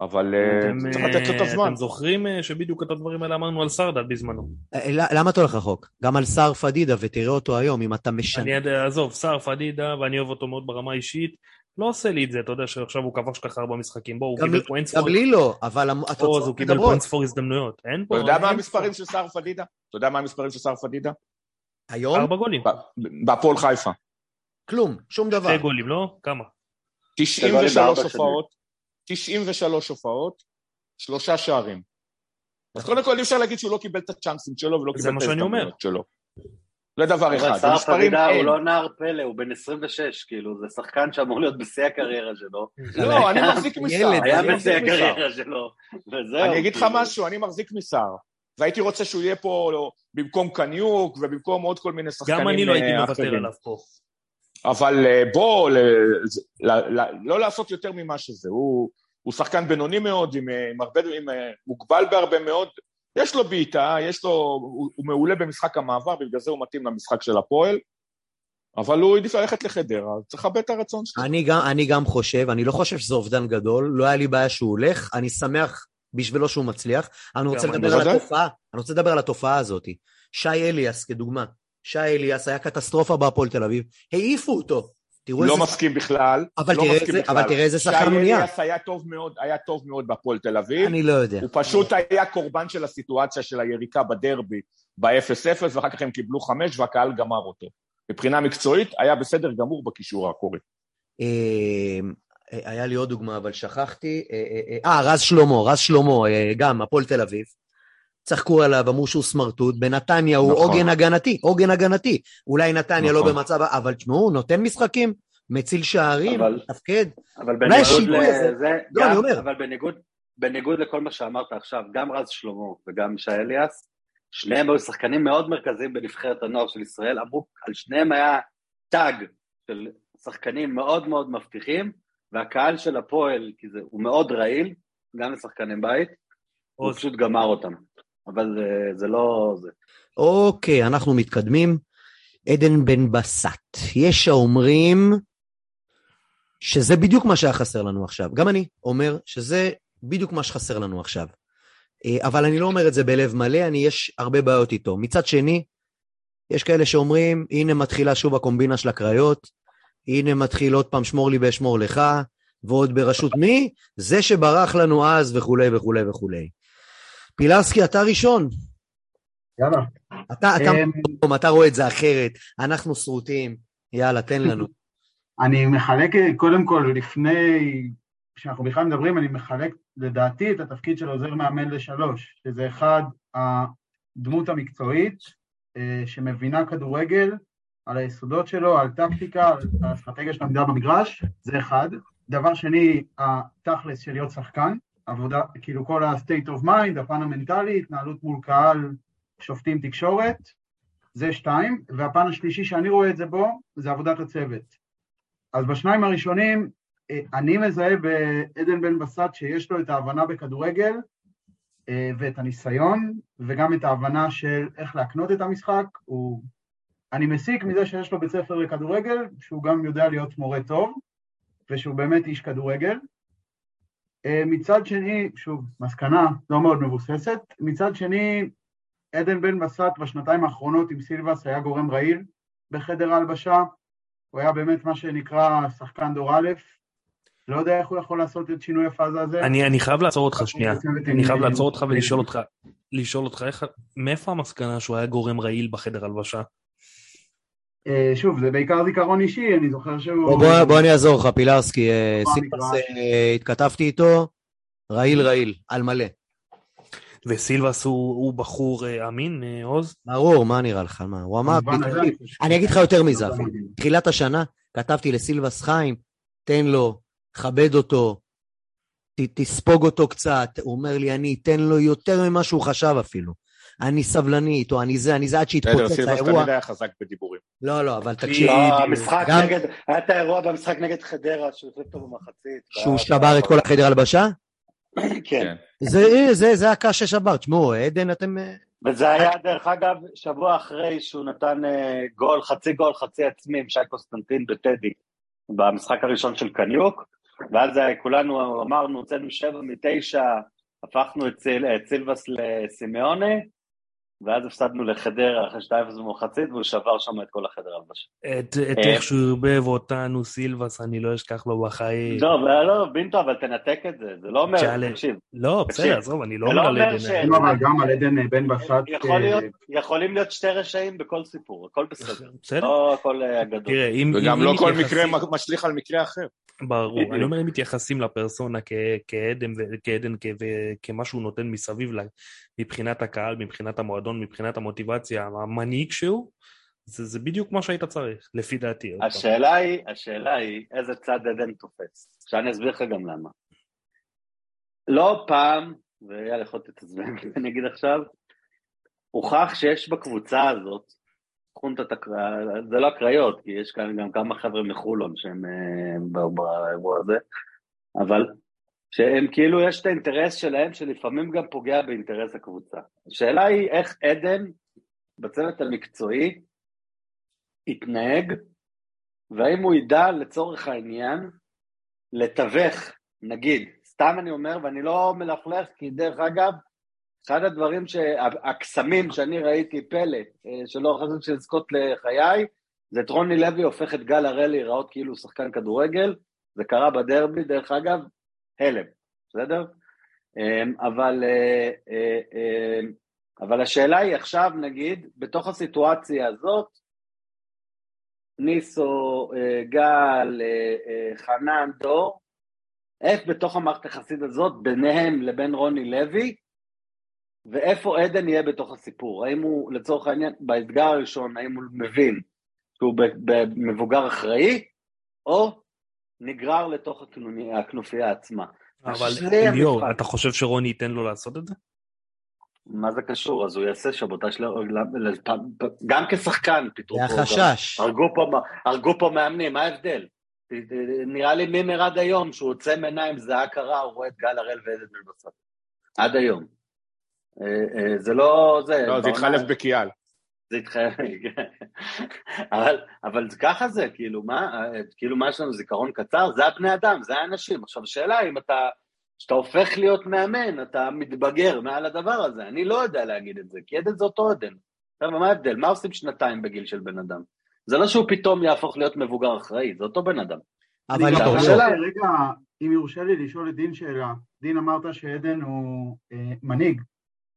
אבל אה, אתם, צריך לתת לו את אה, הזמן. אתם זוכרים אה, שבדיוק את הדברים האלה אמרנו על סרדל בזמנו. אה, ל- למה אתה הולך רחוק? גם על סער פדידה, ותראה אותו היום, אם אתה משנה. אני יודע, עזוב, סער פדידה, ואני אוהב אותו מאוד ברמה האישית, לא עושה לי את זה, אתה יודע שעכשיו הוא כבש ככה ארבע משחקים, בוא, הוא קיבל פה אין ספור, גם לי לא, אבל התוצאות הוא קיבל פה מדברות. אין ספור הזדמנויות, אין פה, אתה יודע מה המספרים של סער פדידה? אתה יודע מה המספרים של סער פדידה? היום? ארבע גולים, בהפועל חיפה. כלום, שום דבר. שתי גולים, לא? כמה? 93 בארבע הופעות, 93 הופעות, שלושה שערים. אז קודם כל אי אפשר להגיד שהוא לא קיבל את הצ'אנסים שלו ולא קיבל את. ההזדמנויות שלו. זה דבר אחד. המספרים פדידה הוא אין. לא נער פלא, הוא בן 26, כאילו, זה שחקן שאמור להיות בשיא הקריירה שלו. לא, אני מחזיק מסער. ילד, היה אני בשיא. הקריירה שלו, וזהו. אני אגיד לך כאילו. משהו, אני מחזיק מסער. והייתי רוצה שהוא יהיה פה לא, במקום קניוק ובמקום עוד כל מיני שחקנים גם אני לא הייתי אה, מוותר אחרים. עליו פה. אבל אה, בוא, לא לעשות יותר ממה שזה. הוא, הוא שחקן בינוני מאוד, עם, אה, עם הרבה, עם, אה, מוגבל בהרבה מאוד. יש לו בעיטה, יש לו, הוא, הוא מעולה במשחק המעבר, בגלל זה הוא מתאים למשחק של הפועל. אבל הוא העדיף ללכת לחדרה, צריך לכבד את הרצון שלו. אני גם, אני גם חושב, אני לא חושב שזה אובדן גדול, לא היה לי בעיה שהוא הולך, אני שמח בשבילו שהוא מצליח. אני רוצה. לדבר על. התופעה, אני רוצה לדבר על התופעה הזאת. שי אליאס, כדוגמה. שי אליאס היה קטסטרופה בהפועל תל אביב, העיפו אותו. תראו לא איזה... מסכים בכלל. אבל לא מסכים איזה- בכלל. אבל תראה איזה שחקן הוא נהיה. שי אליאס היה טוב מאוד, היה טוב מאוד בהפועל תל אביב. אני לא יודע. הוא פשוט היה קורבן של הסיטואציה של היריקה בדרבי ב-0-0, ואחר כך הם קיבלו חמש והקהל גמר אותו. מבחינה מקצועית, היה בסדר גמור בקישור. אה, אה, היה לי עוד דוגמה, אבל שכחתי. אה, אה, אה, רז שלמה, רז שלמה, אה, גם, הפועל תל אביב. צחקו עליו, אמרו שהוא סמרטוט. בנתניה הוא נכון. עוגן הגנתי, עוגן הגנתי. אולי נתניה לא נכון. במצב... אבל תשמעו, הוא נותן משחקים, מציל שערים, אבל- מתפקד. אבל בניגוד לזה, לא, אני גם, אומר. אבל בניגוד, בניגוד לכל מה שאמרת עכשיו, גם רז שלמה וגם שי אליאס, שניהם היו שחקנים מאוד מרכזיים בנבחרת הנוער של ישראל, אמרו, על שניהם היה טאג של שחקנים מאוד מאוד מבטיחים, והקהל של הפועל, כי זה, הוא מאוד רעיל, גם לשחקני בית, הוא. פשוט גמר אותם. אבל זה, זה לא זה. אוקיי, אנחנו מתקדמים. עדן בן בסט. יש האומרים שזה בדיוק מה שהיה חסר לנו עכשיו. גם אני אומר שזה בדיוק מה שחסר לנו עכשיו. אה, אבל אני לא אומר את זה בלב מלא, אני, יש הרבה בעיות איתו. מצד שני, יש כאלה שאומרים, הנה מתחילה שוב הקומבינה של הקריות, הנה מתחיל עוד פעם שמור לי ואשמור לך, ועוד בראשות מי? זה שברח לנו אז וכולי וכולי וכולי. פילרסקי, אתה ראשון. יאללה. אתה, אתה, אמ, אתה רואה את זה אחרת, אנחנו שרוטים, יאללה, תן לנו. אני מחלק, קודם כל, לפני שאנחנו בכלל מדברים, אני מחלק לדעתי את התפקיד של עוזר מאמן לשלוש, שזה אחד, הדמות המקצועית אה, שמבינה כדורגל, על היסודות שלו, על טקטיקה, על האסטרטגיה של עמידה במגרש, זה אחד. דבר שני, התכלס של להיות שחקן, עבודה, כאילו כל ה-state of mind, הפן המנטלי, התנהלות מול קהל, שופטים תקשורת, זה שתיים, והפן השלישי שאני רואה את זה בו, זה עבודת הצוות. אז בשניים הראשונים, אה, אני מזהה בעדן בן בסט שיש לו את ההבנה בכדורגל אה, ואת הניסיון, וגם את ההבנה של איך להקנות את המשחק. הוא... אני מסיק מזה שיש לו בית ספר לכדורגל, שהוא גם יודע להיות מורה טוב, ושהוא באמת איש כדורגל. אה, מצד שני, שוב, מסקנה לא מאוד מבוססת, מצד שני, עדן בן בסט בשנתיים האחרונות עם סילבס היה גורם רעיל בחדר ההלבשה, הוא היה באמת מה שנקרא שחקן דור א', לא יודע איך הוא יכול לעשות את שינוי הפאזה הזה. אני, אני חייב לעצור אותך שנייה, אני חייב לעצור אותך ולשאול אותך, לשאול אותך איך, מאיפה המסקנה שהוא היה גורם רעיל בחדר הלבשה? אה, שוב, זה בעיקר זיכרון אישי, אני זוכר שהוא... בוא, בוא, בוא אני אעזור לך, פילרסקי, אה, סילבס. אה, התכתבתי איתו, רעיל רעיל, על מלא. וסילבס הוא, הוא בחור אמין, עוז? ברור, מה נראה לך, מה? הוא אמר, אני אגיד לך יותר מזה אפילו. תחילת השנה כתבתי לסילבס חיים, תן לו, כבד אותו, ת, תספוג אותו קצת. הוא אומר לי, אני אתן לו יותר ממה שהוא חשב אפילו. אני סבלני איתו, אני זה, אני זה, עד בסדר, שהתפוצץ סילבס האירוע. תמיד היה חזק בדיבורים. לא, לא, אבל תקשיב, לא, המשחק גם נגד, היה את האירוע במשחק נגד חדרה, שהוא החליף אותו במחצית. שהוא שבר את כל החדר הלבשה? כן. זה, זה, זה הקש ששבר. תשמעו, עדן, אתם... אה, וזה היה, דרך אגב, שבוע אחרי שהוא נתן אה, גול, חצי גול, חצי עצמי עם שי קוסטנטין בטדי, במשחק הראשון של קניוק, ואז אה, כולנו אמרנו, הוצאנו שבע מתשע, הפכנו את סילבס לסימאונה, ואז הפסדנו לחדרה אחרי שתיים אפס במחצית, והוא שבר שם את כל החדר הלבשה. את, את אה. איך שהוא ערבב אותנו, סילבס, אני לא אשכח לו בחיים. לא, לא, בינטו, אבל תנתק את זה, זה לא אומר, תקשיב, לא, בסדר, עזוב, אני לא זה לא אומר על אומר עדן. ש- לא, אבל גם על עדן בן יכול אה, להיות, יכולים להיות שתי רשעים בכל סיפור, הכל בסדר, בסדר. לא הכל אה, גדול. תראה, אם... וגם לא כל מקרה משליך על מקרה אחר. ברור. אני אומר אם מתייחסים לפרסונה כעדן, ו- כעדן כ- וכמה שהוא נותן מסביב מבחינת הקהל, מבחינת המועדון, מבחינת המוטיבציה, המנהיג שהוא, זה, זה בדיוק מה שהיית צריך, לפי דעתי. השאלה היא, השאלה היא איזה צד עדן תופס. עכשיו אני אסביר לך גם למה. לא פעם, ויאללה, יכול תתעצבן, אני אגיד עכשיו, הוכח שיש בקבוצה הזאת, חונטת הקריות, זה לא הקריות, כי יש כאן גם כמה חבר'ה מחולון שהם אה, באירוע הזה, אבל שהם כאילו, יש את האינטרס שלהם שלפעמים גם פוגע באינטרס הקבוצה. השאלה היא איך עדן, בצוות המקצועי, יתנהג, והאם הוא ידע לצורך העניין לתווך, נגיד, סתם אני אומר, ואני לא מלכלך, כי דרך אגב, אחד הדברים, הקסמים שאני ראיתי פלא, אה, שלא חשבתי לזכות לחיי, זה את רוני לוי הופך את גל הראל להיראות כאילו שחקן כדורגל, זה קרה בדרבי, דרך אגב, הלם, בסדר? אמ, אבל, אה, אה, אה, אבל השאלה היא עכשיו, נגיד, בתוך הסיטואציה הזאת, ניסו, גל, חנן, דור, איך בתוך המערכת היחסית הזאת, ביניהם לבין רוני לוי, ואיפה עדן יהיה בתוך הסיפור? האם הוא, לצורך העניין, באתגר הראשון, האם הוא מבין שהוא מבוגר אחראי, או נגרר לתוך הכנופיה עצמה? אבל זה ליאור. אתה חושב שרוני ייתן לו לעשות את זה? מה זה קשור? אז הוא יעשה שבוטאז' ל- ל- ל- גם כשחקן, פיתרו זה פה, גם- החשש. הרגו פה, מאמנים, מה ההבדל? נראה לי מימר עד היום, שהוא עוצם עיניים, זיעה קרה, הוא רואה את גל הראל ועדן בן בסט. עד היום. אה, אה, זה לא... זה לא, זה התחלף בקיאל. זה התחלף, אבל, אבל ככה זה, כאילו מה, כאילו מה יש לנו זיכרון קצר? זה הבני אדם, זה האנשים. עכשיו, השאלה אם אתה, כשאתה הופך להיות מאמן, אתה מתבגר מעל הדבר הזה. אני לא יודע להגיד את זה, כי עדן זה אותו עדן. חבר'ה, מה ההבדל? מה עושים שנתיים בגיל של בן אדם? זה לא שהוא פתאום יהפוך להיות מבוגר אחראי, זה אותו בן אדם. אבל ליאור, חושב, השאלה- רגע, אם יורשה לי לשאול את דין שאלה, דין אמרת שעדן הוא אה, מנהיג,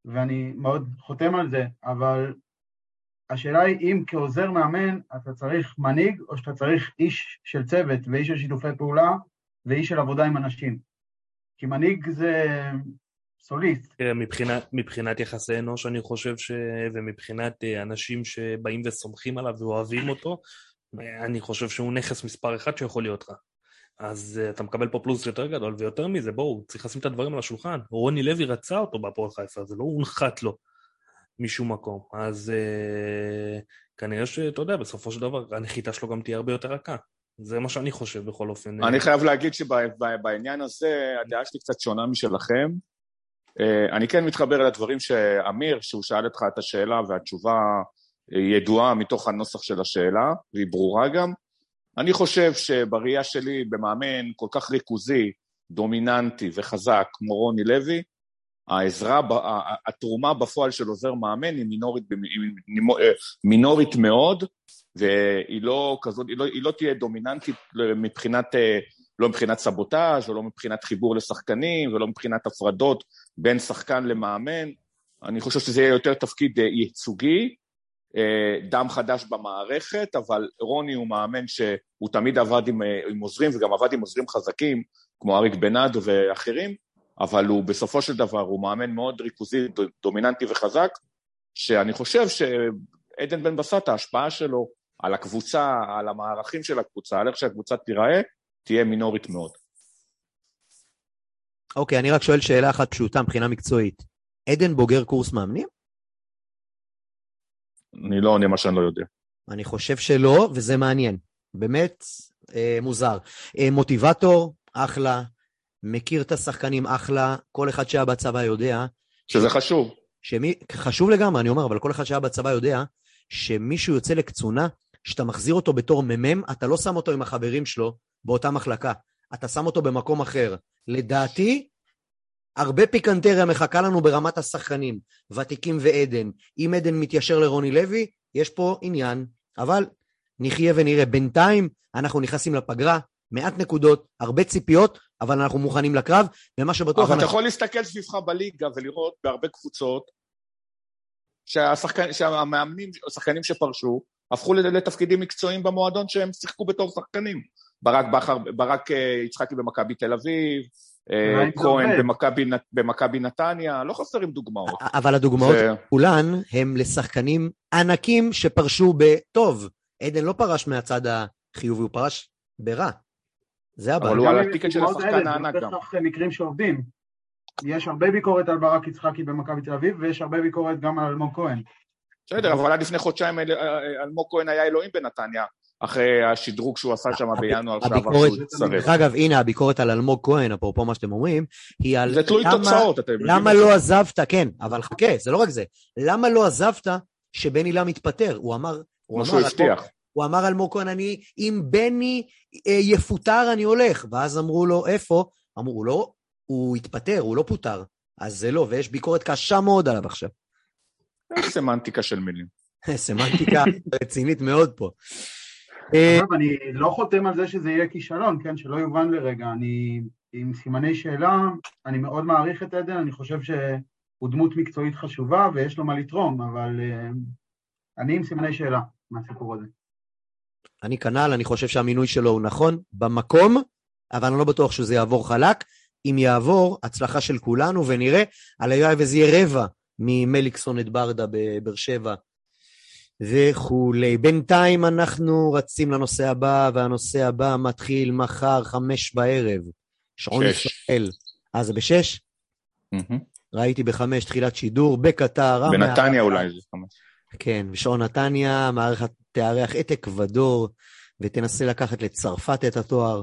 ואני מאוד חותם על זה, אבל השאלה היא אם כעוזר מאמן אתה צריך מנהיג, או שאתה צריך איש של צוות, ואיש של שיתופי פעולה, ואיש של עבודה עם אנשים. כי מנהיג זה סוליסט. מבחינת, מבחינת יחסי אנוש, אני חושב ש... ומבחינת אה, אנשים שבאים וסומכים עליו ואוהבים אותו, אה, אני חושב שהוא נכס מספר אחד שיכול להיות לך. אז uh, אתה מקבל פה פלוס יותר גדול, ויותר מזה, בואו, צריך לשים את הדברים על השולחן. רוני לוי רצה אותו בהפועל חיפה, זה לא הונחת לו משום מקום. אז uh, כנראה שאתה יודע, בסופו של דבר, הנחיתה שלו גם תהיה הרבה יותר רכה. זה מה שאני חושב בכל אופן. אני חייב להגיד שבעניין הזה, הדעה שלי קצת שונה משלכם. אה, אני כן מתחבר לדברים שאמיר, שהוא שאל אותך את השאלה, והתשובה אה, ידועה מתוך הנוסח של השאלה, והיא ברורה גם. אני חושב שבראייה שלי, במאמן כל כך ריכוזי, דומיננטי וחזק כמו רוני לוי, העזרה, התרומה בפועל של עוזר מאמן היא מינורית, היא מינורית מאוד, והיא לא כזאת, היא לא, היא לא תהיה דומיננטית מבחינת, לא מבחינת סבוטאז' או לא מבחינת חיבור לשחקנים ולא מבחינת הפרדות בין שחקן למאמן. אני חושב שזה יהיה יותר תפקיד ייצוגי, דם חדש במערכת, אבל רוני הוא מאמן שהוא תמיד עבד עם, עם עוזרים וגם עבד עם עוזרים חזקים, כמו אריק בנאדו ואחרים, אבל הוא בסופו של דבר, הוא מאמן מאוד ריכוזי, דומיננטי וחזק, שאני חושב שעדן בן בסט, ההשפעה שלו על הקבוצה, על המערכים של הקבוצה, על איך שהקבוצה תיראה, תהיה מינורית מאוד. אוקיי, אני רק שואל שאלה אחת פשוטה מבחינה מקצועית. עדן בוגר קורס מאמנים? אני לא עונה מה שאני לא יודע. אני חושב שלא, וזה מעניין. באמת אה, מוזר. אה, מוטיבטור, אחלה. מכיר את השחקנים, אחלה. כל אחד שהיה בצבא יודע. שזה חשוב. שמי, חשוב לגמרי, אני אומר, אבל כל אחד שהיה בצבא יודע שמישהו יוצא לקצונה, שאתה מחזיר אותו בתור מ"מ, אתה לא שם אותו עם החברים שלו באותה מחלקה. אתה שם אותו במקום אחר. לדעתי, הרבה פיקנטריה מחכה לנו ברמת השחקנים, ותיקים ועדן. אם עדן מתיישר לרוני לוי, יש פה עניין, אבל נחיה ונראה. בינתיים אנחנו נכנסים לפגרה, מעט נקודות, הרבה ציפיות, אבל אנחנו מוכנים לקרב, ומה שבטוח... אבל אנחנו... אתה יכול להסתכל סביבך בליגה ולראות בהרבה קבוצות שהשחקן, שהמאמנים, השחקנים שפרשו, הפכו לתפקידים מקצועיים במועדון שהם שיחקו בתור שחקנים. ברק, בחר, ברק יצחקי במכבי תל אביב, כהן במכבי, במכבי נתניה, לא חסרים דוגמאות. אבל הדוגמאות זה... כולן הם לשחקנים ענקים שפרשו בטוב. עדן לא פרש מהצד החיובי, הוא פרש ברע. זה הבעיה. אבל הוא על הטיקט של השחקן הענק גם. זה מקרים שעובדים. יש הרבה ביקורת על ברק יצחקי במכבי תל אביב, ויש הרבה ביקורת גם על אלמוג כהן. בסדר, אבל עד לפני חודשיים אל- אלמוג כהן היה אלוהים בנתניה, אחרי השדרוג שהוא עשה שם בינואר שעבר שהוא התסרב. דרך אגב, הנה הביקורת על אלמוג כהן, אפרופו מה שאתם אומרים, היא על זה תלוי תוצאות, אתם יודעים. למה לא עזבת, כן, אבל חכה, זה לא רק זה, למה לא עזבת שבני לם התפטר? הוא אמר, הוא כמו אמר, שהוא הבטיח. הוא אמר אלמוג כהן, אני, אם בני אה, יפוטר אני הולך, ואז אמרו לו, איפה? אמרו לו, הוא התפטר, הוא לא פוטר, אז זה לא, ויש ביקורת קשה מאוד עליו עכשיו. סמנטיקה של מילים. סמנטיקה רצינית מאוד פה. אה, אני לא חותם על זה שזה יהיה כישלון, כן? שלא יובן לרגע. אני עם סימני שאלה, אני מאוד מעריך את עדן, אני חושב שהוא דמות מקצועית חשובה ויש לו מה לתרום, אבל אה, אני עם סימני שאלה מהסיפור הזה. אני כנ"ל, אני חושב שהמינוי שלו הוא נכון, במקום, אבל אני לא בטוח שזה יעבור חלק. אם יעבור, הצלחה של כולנו, ונראה, הלוואי וזה יהיה רבע ממליקסון את ברדה בבאר שבע וכולי. בינתיים אנחנו רצים לנושא הבא, והנושא הבא מתחיל מחר, חמש בערב. שעון שש. ישראל. אה, זה בשש? מהמם. ראיתי בחמש תחילת שידור, בקטר. בנתניה אולי זה חמש. כן, בשעון נתניה, המערכת תארח את אקוודור ותנסה לקחת לצרפת את התואר.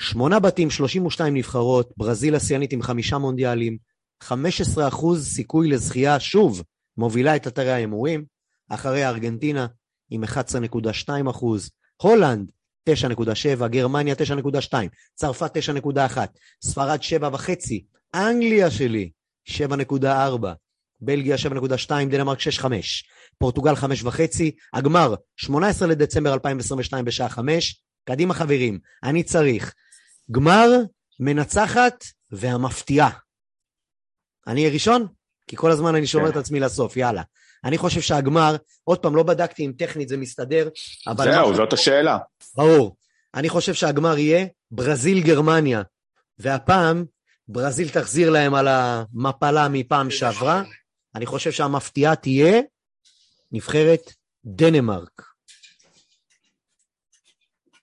שמונה בתים, 32 נבחרות, ברזיל השיאנית עם חמישה מונדיאלים, 15 אחוז סיכוי לזכייה, שוב, מובילה את אתרי ההימורים, אחריה ארגנטינה עם 11.2 אחוז, הולנד 9.7, גרמניה 9.2, צרפת 9.1, ספרד 7.5, אנגליה שלי 7.4, בלגיה 7.2, דנמרק 6.5, פורטוגל 5.5, הגמר 18 לדצמבר 2022 בשעה 5, קדימה חברים, אני צריך גמר, מנצחת והמפתיעה. אני אהיה ראשון? כי כל הזמן אני שומר כן. את עצמי לסוף, יאללה. אני חושב שהגמר, עוד פעם, לא בדקתי אם טכנית זה מסתדר, אבל... זהו, זאת השאלה. ברור. אני חושב שהגמר יהיה ברזיל-גרמניה, והפעם ברזיל תחזיר להם על המפלה מפעם שעברה. אני חושב שהמפתיעה תהיה נבחרת דנמרק.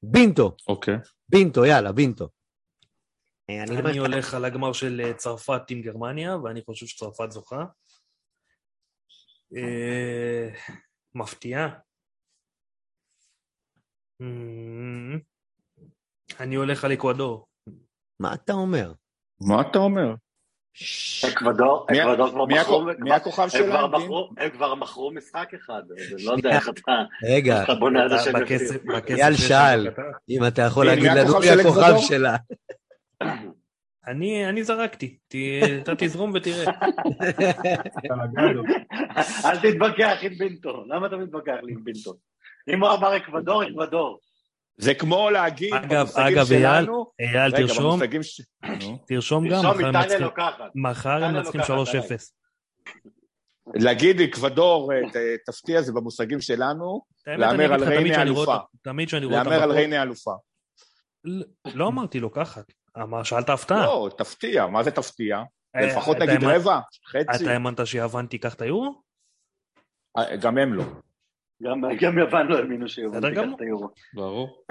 בינטו, אוקיי. בינטו, יאללה, בינטו. אה, אני אני הולך על הגמר של אה, צרפת עם גרמניה, ואני חושב שצרפת זוכה. אה, מפתיעה. אני הולך על אקוודור. מה אתה אומר? מה אתה אומר? אקוודור, אקוודור כבר מכרו, הכ- מי הכוכב הם כבר שלהם? מכרו- הם כבר מכרו משחק אחד, לא יודע איך אתה רגע, אתה בונה יפתיעו. בכסף אייל שאל. אם אתה יכול מי- להגיד לנו מי הכוכב? שלה. אני אני זרקתי, ת- אתה תזרום ותראה. אל תתווכח עם בינטו, למה אתה מתווכח לי עם בינטו? אם הוא אמר אקוודור, אקוודור. זה כמו להגיד, אגב, אגב, אייל, אייל, תרשום, ש... תרשום גם, מחר הם מנצחים- לוקחת. לוקחת, 3-0. להגיד אקוודור אה, תפתיע זה במושגים שלנו, להמר על ריינה שאני אלופה. תמיד כשאני רואה אותה... להמר על ריינה אלופה. לא- אמרתי לוקחת. אמר, שאלת הפתעה. לא, תפתיע, מה זה תפתיע? אה, לפחות נגיד רבע, חצי, אתה האמנת שיוון תיקח את היורו? אה, גם הם לא. גם גם יוון לא האמינו שיוון תיקח. את היורו. ברור.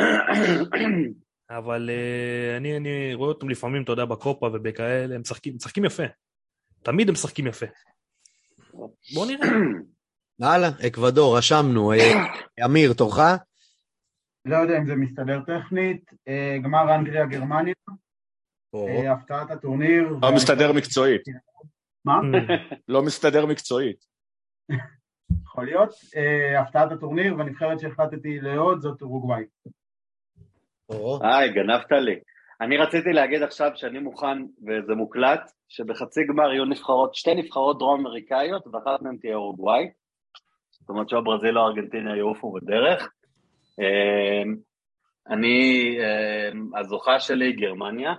אבל אה, אני, אני רואה אותם לפעמים, אתה יודע, בקופה ובכאלה, הם משחקים, משחקים יפה. תמיד הם משחקים יפה. בוא נראה. הלאה, אקוודור, רשמנו. אה, אמיר, תורך? לא יודע אם זה מסתדר טכנית. אה, גמר אנגליה-גרמניה, או, אה, הפתעת הטורניר. לא מסתדר מקצועית. מה? לא מסתדר מקצועית. יכול להיות. אה, הפתעת הטורניר, והנבחרת שהחלטתי לאהוד זאת אורוגוואי. או, היי, גנבת לי. אני רציתי להגיד עכשיו שאני מוכן, וזה מוקלט, שבחצי גמר יהיו נבחרות, שתי נבחרות דרום אמריקאיות, ואחת מהן תהיה אורוגוואי. זאת אומרת שאו ברזיל או ארגנטינה יעופו בדרך. אמ, אני, אמ, הזוכה שלי היא גרמניה.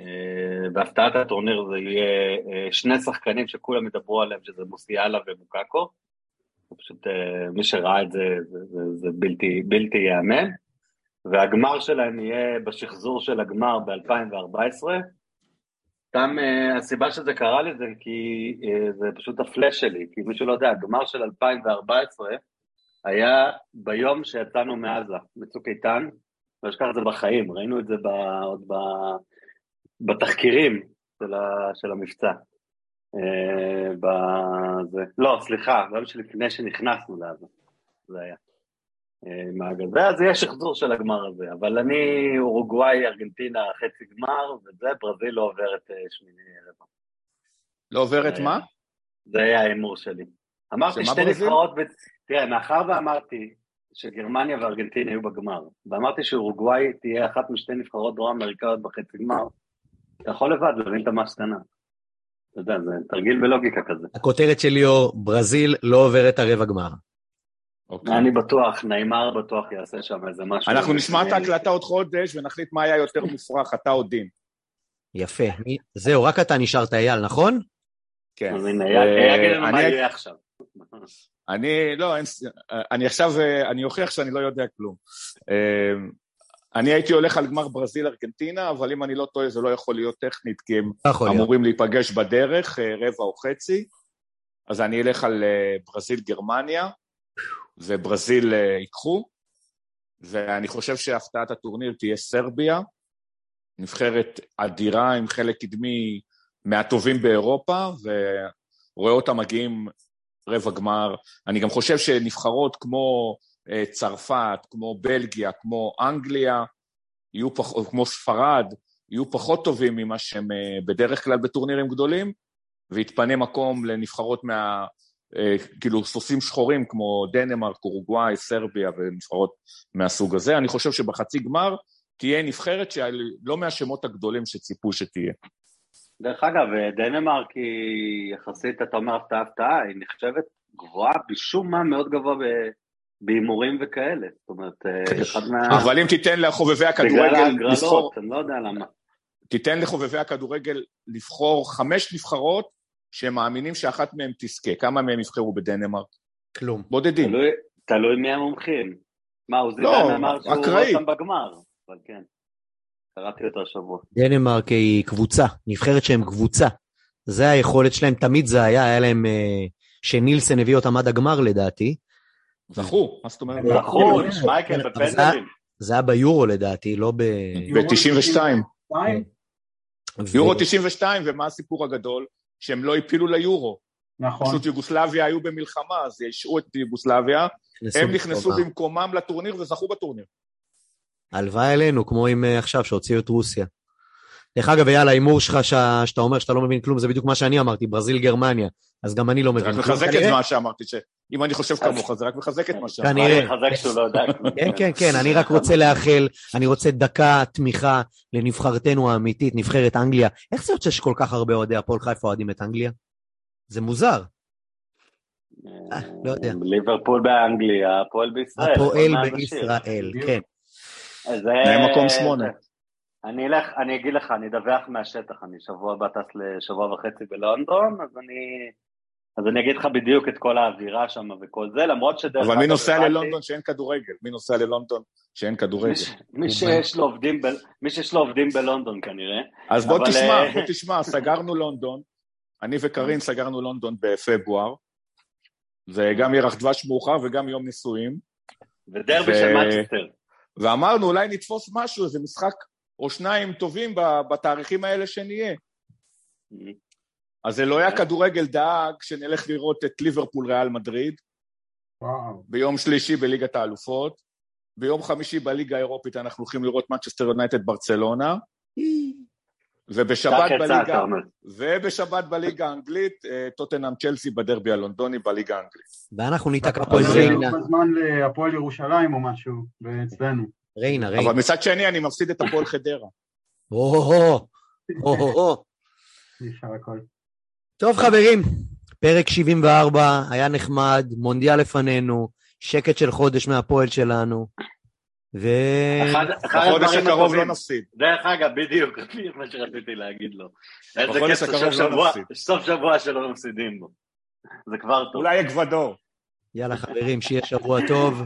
אה, בהפתעת הטורניר זה יהיה אה, שני שחקנים שכולם ידברו עליהם, שזה מוסיאלה ומוקאקו. זה פשוט, אה, מי שראה את זה, זה, זה, זה בלתי, בלתי ייאמן. והגמר שלהם יהיה בשחזור של הגמר ב-2014. סתם הסיבה שזה קרה לי זה כי זה פשוט הפלאש שלי, כי מי שלא יודע, הגמר של 2014 היה ביום שיצאנו מעזה, בצוק איתן, לא אשכח את זה בחיים, ראינו את זה ב, עוד בתחקירים, של, ה, של המבצע. אה, בזה. לא, סליחה, ביום שלפני שנכנסנו לעזה, זה היה. אה, מהגל. ואז יהיה שחזור של הגמר הזה, אבל אני אורוגוואי, ארגנטינה, חצי גמר, וזה, ברזיל לא עוברת אה, שמיני רבע. לא עוברת מה? זה היה ההימור שלי. אמרתי שתי? נבחרות. תראה, מאחר ואמרתי שגרמניה וארגנטינה יהיו בגמר, ואמרתי שאורוגוואי תהיה אחת משתי נבחרות דרום אמריקאיות בחצי גמר, אתה יכול לבד להבין את המסקנה. אתה יודע, זה תרגיל בלוגיקה כזה. הכותרת של ליאור, ברזיל לא עוברת הרבע גמר. אוקיי. אני בטוח, נעימר בטוח יעשה שם איזה משהו. אנחנו נשמע את ההקלטה עוד חודש ונחליט מה היה יותר מופרך, אתה או דין. יפה. מי- זהו, רק אתה נשארת, אייל, נכון? כן. אז הנה, אה, יגיד לנו מה אני- יהיה עכשיו. אני, לא, ס- אני עכשיו, אה, אני אוכיח שאני לא יודע כלום. אני הייתי הולך על גמר ברזיל-ארגנטינה, אבל אם אני לא טועה זה לא יכול להיות טכנית, כי הם לא יכול להיות. אמורים להיפגש בדרך, אה, רבע או חצי. אז אני אלך על אה, ברזיל-גרמניה, וברזיל אה, ייקחו, ואני חושב שהפתעת הטורניר תהיה סרביה, נבחרת אדירה עם חלק קדמי מהטובים באירופה, ורואה אותם מגיעים רבע גמר. אני גם חושב שנבחרות כמו צרפת, כמו בלגיה, כמו אנגליה, יהיו פח, כמו ספרד, יהיו פחות טובים ממה שהם אה, בדרך כלל בטורנירים גדולים, ויתפנה מקום לנבחרות מה... אה, כאילו סוסים שחורים כמו דנמרק, אורוגוואי, סרביה ונבחרות מהסוג הזה. אני חושב שבחצי גמר תהיה נבחרת שלא מהשמות הגדולים שציפו שתהיה. דרך אגב, דנמרק היא יחסית, אתה אומר הפתעה הפתעה, היא נחשבת גבוהה משום מה מאוד גבוה בהימורים וכאלה. זאת אומרת, אה, אחד מה... אבל אם תיתן לחובבי בגלל הכדורגל לבחור, ההגרלות, אני לא יודע למה. תיתן לחובבי הכדורגל לבחור חמש נבחרות שהם מאמינים שאחת מהם תזכה. כמה מהם יבחרו בדנמרק? כלום. בודדים. תלוי- תלוי מי המומחים. מה, עוזי לא, דן אמר שהוא רואה. אותם בגמר, אבל כן. קראתי אותו השבוע. דנמרק היא קבוצה, נבחרת שהם קבוצה. זה היכולת שלהם, תמיד זה היה, היה להם, אה, שנילסן הביא אותם עד הגמר לדעתי. זכו, מה זאת אומרת? זכו, שמייקל בפנדלים. זה היה ביורו לדעתי, לא ב... ב-92. שתיים? ו- יורו 92, ומה הסיפור הגדול? שהם לא הפילו ליורו. נכון. פשוט יוגוסלביה היו במלחמה, אז השעו את יוגוסלביה, הם נכנסו. במקומם לטורניר וזכו בטורניר. הלוואי עלינו, כמו עם אה, עכשיו, שהוציאו את רוסיה. דרך אגב, אייל, ההימור שלך שה- שאתה אומר שאתה לא מבין כלום, זה בדיוק מה שאני אמרתי, ברזיל גרמניה. אז גם אני לא זה מבין. רק. מחזק את מה שאמרתי, שאם אני חושב כמוך, זה רק מחזק את מה שאמרתי. כנראה. מחזק שהוא לא יודע. כן, כן, כן, אני רק רוצה לאחל, אני רוצה דקה תמיכה לנבחרתנו האמיתית, נבחרת אנגליה. איך זה יוצא שכל כך הרבה אוהדי הפועל חיפה אוהדים את אנגליה? זה מוזר. אה, לא יודע. ליברפול באנגליה, הפועל בישראל. הפועל בישראל. כן. זה... מקום שמונה. אני אלך, אני אגיד לך, אני אדווח מהשטח, אני שבוע הבא טס לשבוע וחצי בלונדון, אז אני... אז אני אגיד לך בדיוק את כל האווירה שם וכל זה, למרות שדרך אבל מי אגב, נוסע ללונדון שאין כדורגל? מי נוסע ללונדון שאין כדורגל? מי שיש לו עובדים ב- מי שיש לו עובדים בלונדון כנראה. אז בוא אבל, תשמע, אה, בוא תשמע, סגרנו לונדון, אני וקארין סגרנו לונדון בפברואר, וגם ירח דבש מאוחר וגם יום נישואים, ודרבי ו- של מצ'סטר. ואמרנו אולי נתפוס משהו, איזה משחק או שניים טובים ב- בתאריכים האלה שנהיה. אז אלוהי הכדורגל דאג שנלך לראות את ליברפול ריאל מדריד, וואו. ביום שלישי בליגת האלופות, ביום חמישי בליגה האירופית אנחנו הולכים לראות מנצ'סטר יונייטד ברצלונה, ובשבת בליגה. ובשבת בליגה האנגלית, אה, טוטנאם צ'לסי בדרבי הלונדוני בליגה האנגלית. ואנחנו ניתקע פה עם אז ריינה. בזמן להפועל ירושלים או משהו, ואצלנו. ריינה, אבל ריינה. מצד שני אני מפסיד את הפועל חדרה. אפשר הכל. טוב חברים, פרק 74, היה נחמד, מונדיאל לפנינו, שקט של חודש מהפועל שלנו. ו... בחודש הקרוב לא נפסיד. דרך אגב, בדיוק, מה שרציתי להגיד לו. איזה בחודש הקרוב סוף לא נפסיד. סוף שבוע שלא מפסידים בו. זה כבר טוב. אולי אקוודור. יאללה חברים, שיהיה שבוע טוב,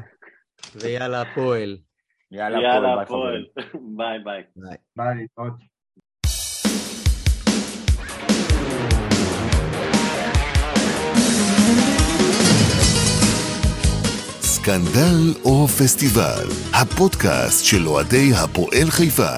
ויאללה הפועל. יאללה, יאללה, הפועל, ביי, ביי. ביי. ביי, להתראות. סקנדל או פסטיבל, הפודקאסט של אוהדי הפועל חיפה.